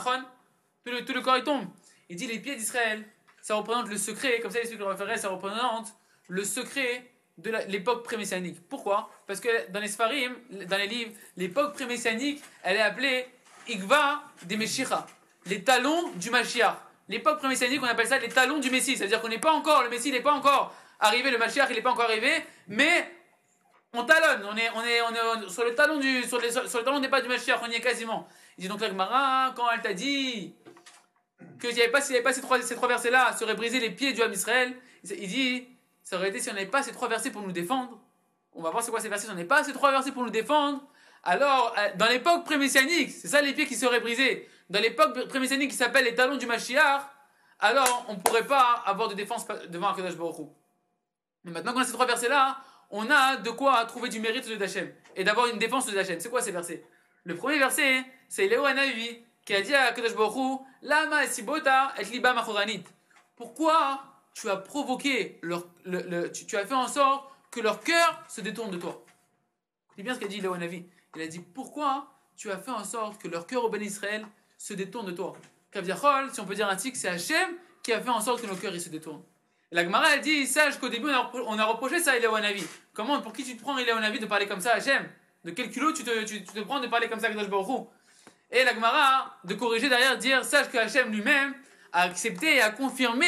tout le, tout le corps il tombe. Il dit les pieds d'Israël, ça représente le secret, comme ça le référaient, ça représente le secret de l'époque pré-messianique. Pourquoi? Parce que dans les Sfarim, dans les livres, l'époque pré-messianique, elle est appelée Igva des Meshicha, les talons du Mashiach. L'époque pré-messianique, on appelle ça les talons du Messie. C'est-à-dire qu'on n'est pas encore, le Messie n'est pas encore arrivé, le Mashiach, il n'est pas encore arrivé, mais on talonne, on est, on est, on est sur le talon du, sur, les, sur des pas du Mashiach, on y est quasiment. Il dit donc la Gemara, quand elle t'a dit que s'il n'y avait pas, avait pas ces trois, ces trois versets-là, ça aurait brisé les pieds du Ham Israël, il dit ça aurait été si on n'avait pas ces trois versets pour nous défendre. On va voir c'est quoi ces versets. Si on n'avait pas ces trois versets pour nous défendre, alors euh, dans l'époque pré-messianique, c'est ça les pieds qui seraient brisés. Dans l'époque pré-messianique qui s'appelle les talons du Mashiach, alors on ne pourrait pas avoir de défense devant Akadosh Baruch Mais maintenant qu'on a ces trois versets-là, on a de quoi trouver du mérite de Dachem et d'avoir une défense de Dachem. C'est quoi ces versets? Le premier verset, c'est Léo Anavi qui a dit à Akadosh Baruch Lama esibota et liba machoranit. Pourquoi tu as provoqué tu, as fait en sorte que leur cœur se détourne de toi? C'est bien ce qu'a dit Léonavi. Il a dit pourquoi tu as fait en sorte que leur cœur au Ben Israël se détourne de toi? Kaviachol, si on peut dire un tic, c'est Hachem qui a fait en sorte que nos cœurs se détournent. Et la Gemara elle dit sache qu'au début on a, reproché ça à Léonavi. Comment pour qui tu te prends Léonavi de parler comme ça à Hachem? De quel culot tu te, tu, te prends de parler comme ça à Kadosh Et la Gemara de corriger derrière dire sache que Hachem lui-même a accepté et a confirmé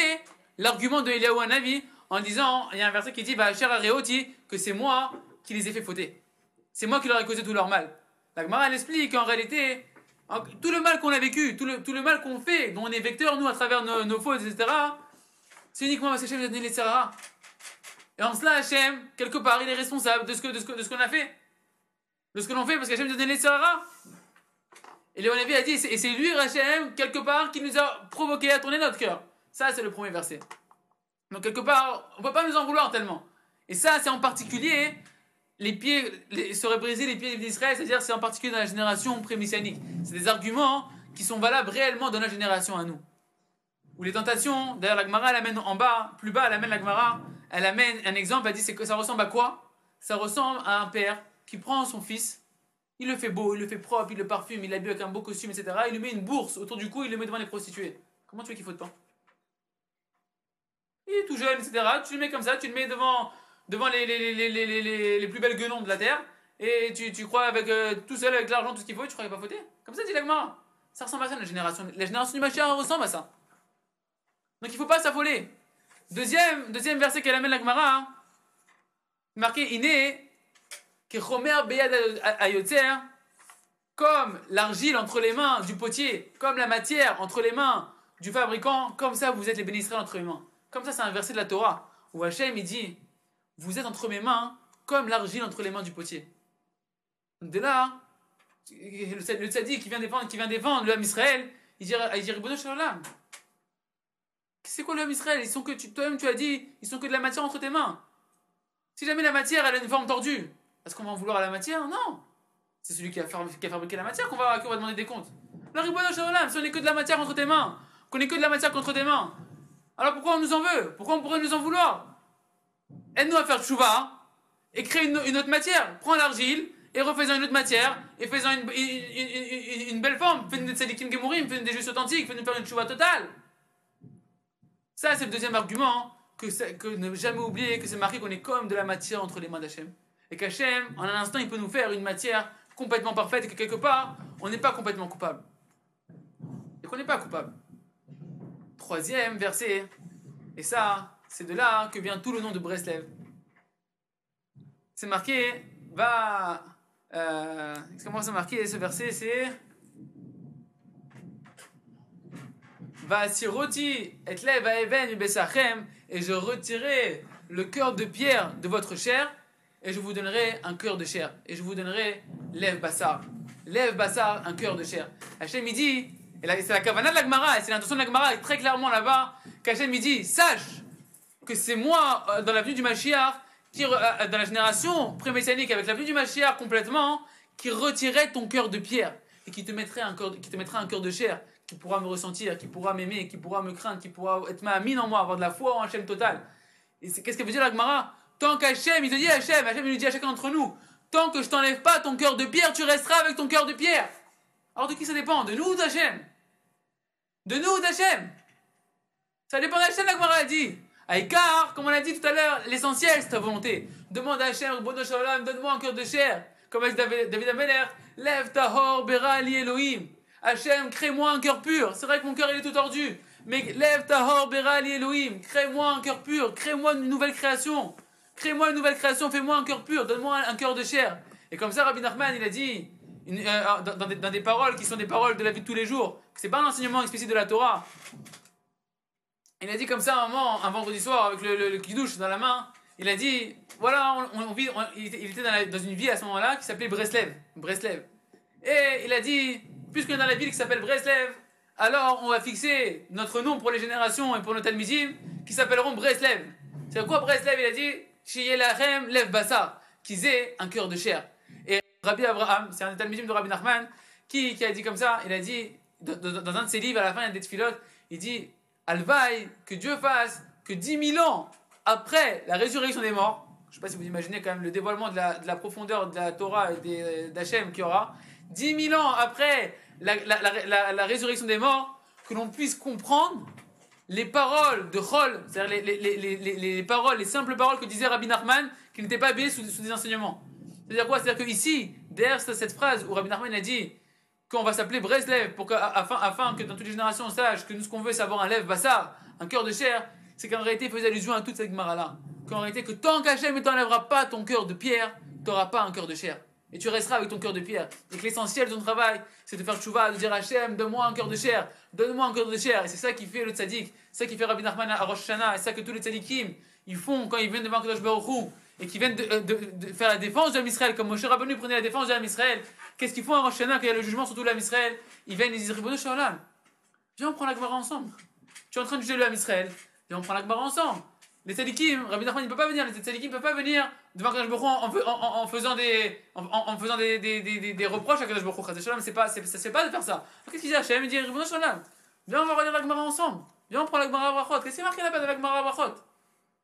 l'argument de Eliaou Hanavi en disant, il y a un verset qui dit, bah, cher Aréoti, que c'est moi qui les ai fait fauter. C'est moi qui leur ai causé tout leur mal. La Gemara, elle explique qu'en réalité, tout le mal qu'on a vécu, tout le, tout le mal qu'on fait, dont on est vecteur, nous, à travers nos, fautes, etc., c'est uniquement parce que Hachem nous a donné les Serra. Et en cela, Hachem, quelque part, il est responsable de ce qu'on de ce, a fait. De ce que l'on fait, parce qu'Hachem nous a donné les Serra. Et Léon a dit, et c'est lui, Hachem, quelque part, qui nous a provoqué à tourner notre cœur. Ça, c'est le premier verset. Donc, quelque part, on ne peut pas nous en vouloir tellement. Et ça, c'est en particulier les pieds, les, seraient brisés les pieds d'Israël, c'est-à-dire c'est en particulier dans la génération pré-messianique. C'est des arguments qui sont valables réellement dans la génération à nous. Ou les tentations, d'ailleurs la Gemara elle amène en bas, plus bas elle amène la Gemara, elle amène un exemple, elle dit que ça ressemble à quoi? Ça ressemble à un père qui prend son fils, il le fait beau, il le fait propre, il le parfume, il l'habille avec un beau costume, etc. Il lui met une bourse autour du cou, il le met devant les prostituées. Comment tu veux qu'il faut de temps il est tout jeune, etc. Tu le mets comme ça, tu le mets devant, devant les, les, les, les plus belles guenons de la terre, et tu, tu crois avec euh, tout seul, avec l'argent, tout ce qu'il faut, tu crois qu'il pas fauter? Comme ça, dit l'agma. Ça ressemble à ça, la génération. La génération du Mashiach ressemble à ça. Donc il faut pas s'affoler. Deuxième, deuxième verset qu'elle amène la Gemara, hein. marqué Iné, Kechomer Beyad Ayotzer, comme l'argile entre les mains du potier, comme la matière entre les mains du fabricant, comme ça vous êtes les bénisserés entre les mains. Comme ça, c'est un verset de la Torah où Hachem il dit Vous êtes entre mes mains comme l'argile entre les mains du potier. De là, le tzaddik qui vient défendre, qui vient défendre le Israël, il dit il C'est quoi le Israël? Ils sont que toi-même tu as dit, ils sont que de la matière entre tes mains. Si jamais la matière elle a une forme tordue, est-ce qu'on va en vouloir à la matière? Non. C'est celui qui a, fabriqué la matière qu'on va, va demander des comptes. La si on n'est que de la matière entre tes mains, qu'on n'est que de la matière contre tes mains, alors pourquoi on nous en veut? Pourquoi on pourrait nous en vouloir? Aide-nous à faire tchouva et crée une, autre matière. Prends l'argile et refais-en une autre matière et fais-en une, belle forme. Fais des tzadikim gemurim, fais des justes authentiques, fais-nous faire une chouva totale. Ça, c'est le deuxième argument, que, c'est- que ne jamais oublier que c'est marqué qu'on est comme de la matière entre les mains d'Hachem. Et qu'Hachem, en un instant, il peut nous faire une matière complètement parfaite et que quelque part, on n'est pas complètement coupable. Et qu'on n'est pas coupable. Troisième verset. Et ça, c'est de là que vient tout le nom de Breslev. C'est marqué, va. Euh, comment c'est marqué ce verset C'est. Va siroti et à even et je retirerai le cœur de pierre de votre chair, et je vous donnerai un cœur de chair. Et je vous donnerai lève bassar. Lève bassar, un cœur de chair. Hachem il dit, et c'est la kavana de la Gemara, et c'est l'intention de la Gemara, très clairement là-bas, qu'Hachem il dit, sache que c'est moi, euh, dans la venue du Mashiach, qui, euh, dans la génération pré-messianique, avec la venue du Mashiach complètement, qui retirerait ton cœur de pierre et qui te mettrait un cœur, qui te mettra un cœur de chair, qui pourra me ressentir, qui pourra m'aimer, qui pourra me craindre, qui pourra être ma mine en moi, avoir de la foi en Hachem total. Et qu'est-ce que veut dire la Gemara? Tant qu'Hachem, il te dit Hachem, Hachem il nous dit à chacun d'entre nous, tant que je t'enlève pas ton cœur de pierre, tu resteras avec ton cœur de pierre. Alors de qui ça dépend? De nous ou d'Hachem? De nous ou d'Hachem? Ça dépend d'Hachem, la Gemara a dit. Aïkar, comme on l'a dit tout à l'heure, l'essentiel, c'est ta volonté. Demande à Hachem, Bono Shalom, donne-moi un cœur de chair. Comme a dit David Ameler, lève ta hor, bera, li Elohim. Hachem, crée-moi un cœur pur. C'est vrai que mon cœur, il est tout tordu. Mais lève ta hor, bera, li Elohim. Crée-moi un cœur pur. Crée-moi une nouvelle création. Crée-moi une nouvelle création. Fais-moi un cœur pur. Donne-moi un, cœur de chair. Et comme ça, Rabbi Nachman, il a dit, euh, dans, dans des, dans des paroles qui sont des paroles de la vie de tous les jours, que c'est pas un enseignement explicite de la Torah. Il a dit comme ça un moment, un vendredi soir, avec le, le, kidouche dans la main. Il a dit voilà, on, on vit, il était, dans, une ville à ce moment-là qui s'appelait Breslev. Breslev. Et il a dit puisqu'on est dans la ville qui s'appelle Breslev, alors on va fixer notre nom pour les générations et pour nos Talmidim qui s'appelleront Breslev. C'est quoi Breslev Il a dit? Shiyelachem Lev Bassar, qu'ils aient un cœur de chair. Et Rabbi Abraham, c'est un Talmidim de Rabbi Nachman, qui, qui a dit comme ça il a dit, dans un de ses livres, à la fin, il y a des tfilotes, il dit Alvaï, que Dieu fasse que 10 000 ans après la résurrection des morts, je ne sais pas si vous imaginez quand même le dévoilement de la, de la profondeur de la Torah et d'Hachem qu'il y aura, 10 000 ans après la, résurrection des morts, que l'on puisse comprendre les paroles de Chol, c'est-à-dire les, les- les- les- les- les paroles, les simples paroles que disait Rabbi Nachman, qui n'étaient pas habillées sous, des enseignements. C'est-à-dire quoi? C'est-à-dire qu'ici, derrière cette phrase où Rabbi Nachman a dit qu'on va s'appeler Breslev afin, que dans toutes les générations on sache que nous ce qu'on veut c'est avoir un lève bassar, un cœur de chair, c'est qu'en réalité il faisait allusion à toute cette Gemara-là. Qu'en réalité que tant qu'Hachem ne t'enlèvera pas ton cœur de pierre, tu n'auras pas un cœur de chair. Et tu resteras avec ton cœur de pierre. Et que l'essentiel de ton travail, c'est de faire tchouva, de dire Hachem, donne-moi un cœur de chair, donne-moi un cœur de chair. Et c'est ça qui fait le tzaddik, c'est ça qui fait Rabbi Nachman à Rosh Hashanah, et ça que tous les tzaddikim, ils font quand ils viennent devant Kadosh Baruch et qui viennent de, euh, de- faire la défense de Israël, comme Moshe Rabbeinu prenait la défense de Israël. Qu'est-ce qu'ils font à Rosh quand il y a le jugement sur tout l'âme Israël? Ils viennent et ils disent Ribono Shalom, viens on prend la Gemara ensemble. Tu es en train de juger l'âme Israël, viens on prend la Gemara ensemble. Les tzadikim, Rabbi Nachman il ne peut pas venir, les tzadikim ne peuvent pas venir devant Kadosh Baruch en, en- faisant des, reproches à Kadosh Baruch Hu. Chas v'shalom, c'est pas, ça c'est pas de faire ça. Qu'est-ce qu'il dit Hachem? Il dit Ribono Shalom, viens on va relire la Gemara ensemble. Viens on prend la Gemara Brachot. Qu'est-ce qui est marqué là-bas dans la Gemara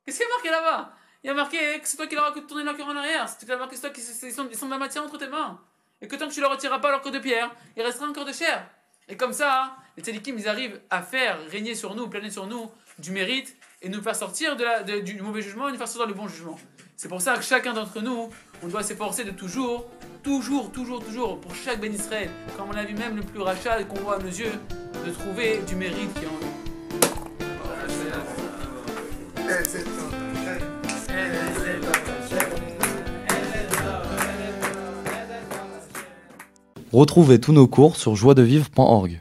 Qu'est-ce qui est marqué là-bas? Il y a marqué que c'est toi qui leur as tourné leur cœur en arrière. C'est toi qui c'est toi ils sont de la matière entre tes mains. Et que tant que tu leur retireras pas leur cœur de pierre, il restera un cœur de chair. Et comme ça, les tzadikim, ils arrivent à faire régner sur nous, planer sur nous du mérite et nous faire sortir de du mauvais jugement et nous faire sortir le bon jugement. C'est pour ça que chacun d'entre nous, on doit s'efforcer de toujours, toujours, toujours, toujours, pour chaque Ben Israël, comme on a vu même le plus rachat qu'on voit à nos yeux, de trouver du mérite qui est en lui. Retrouvez tous nos cours sur joiedevivre.org.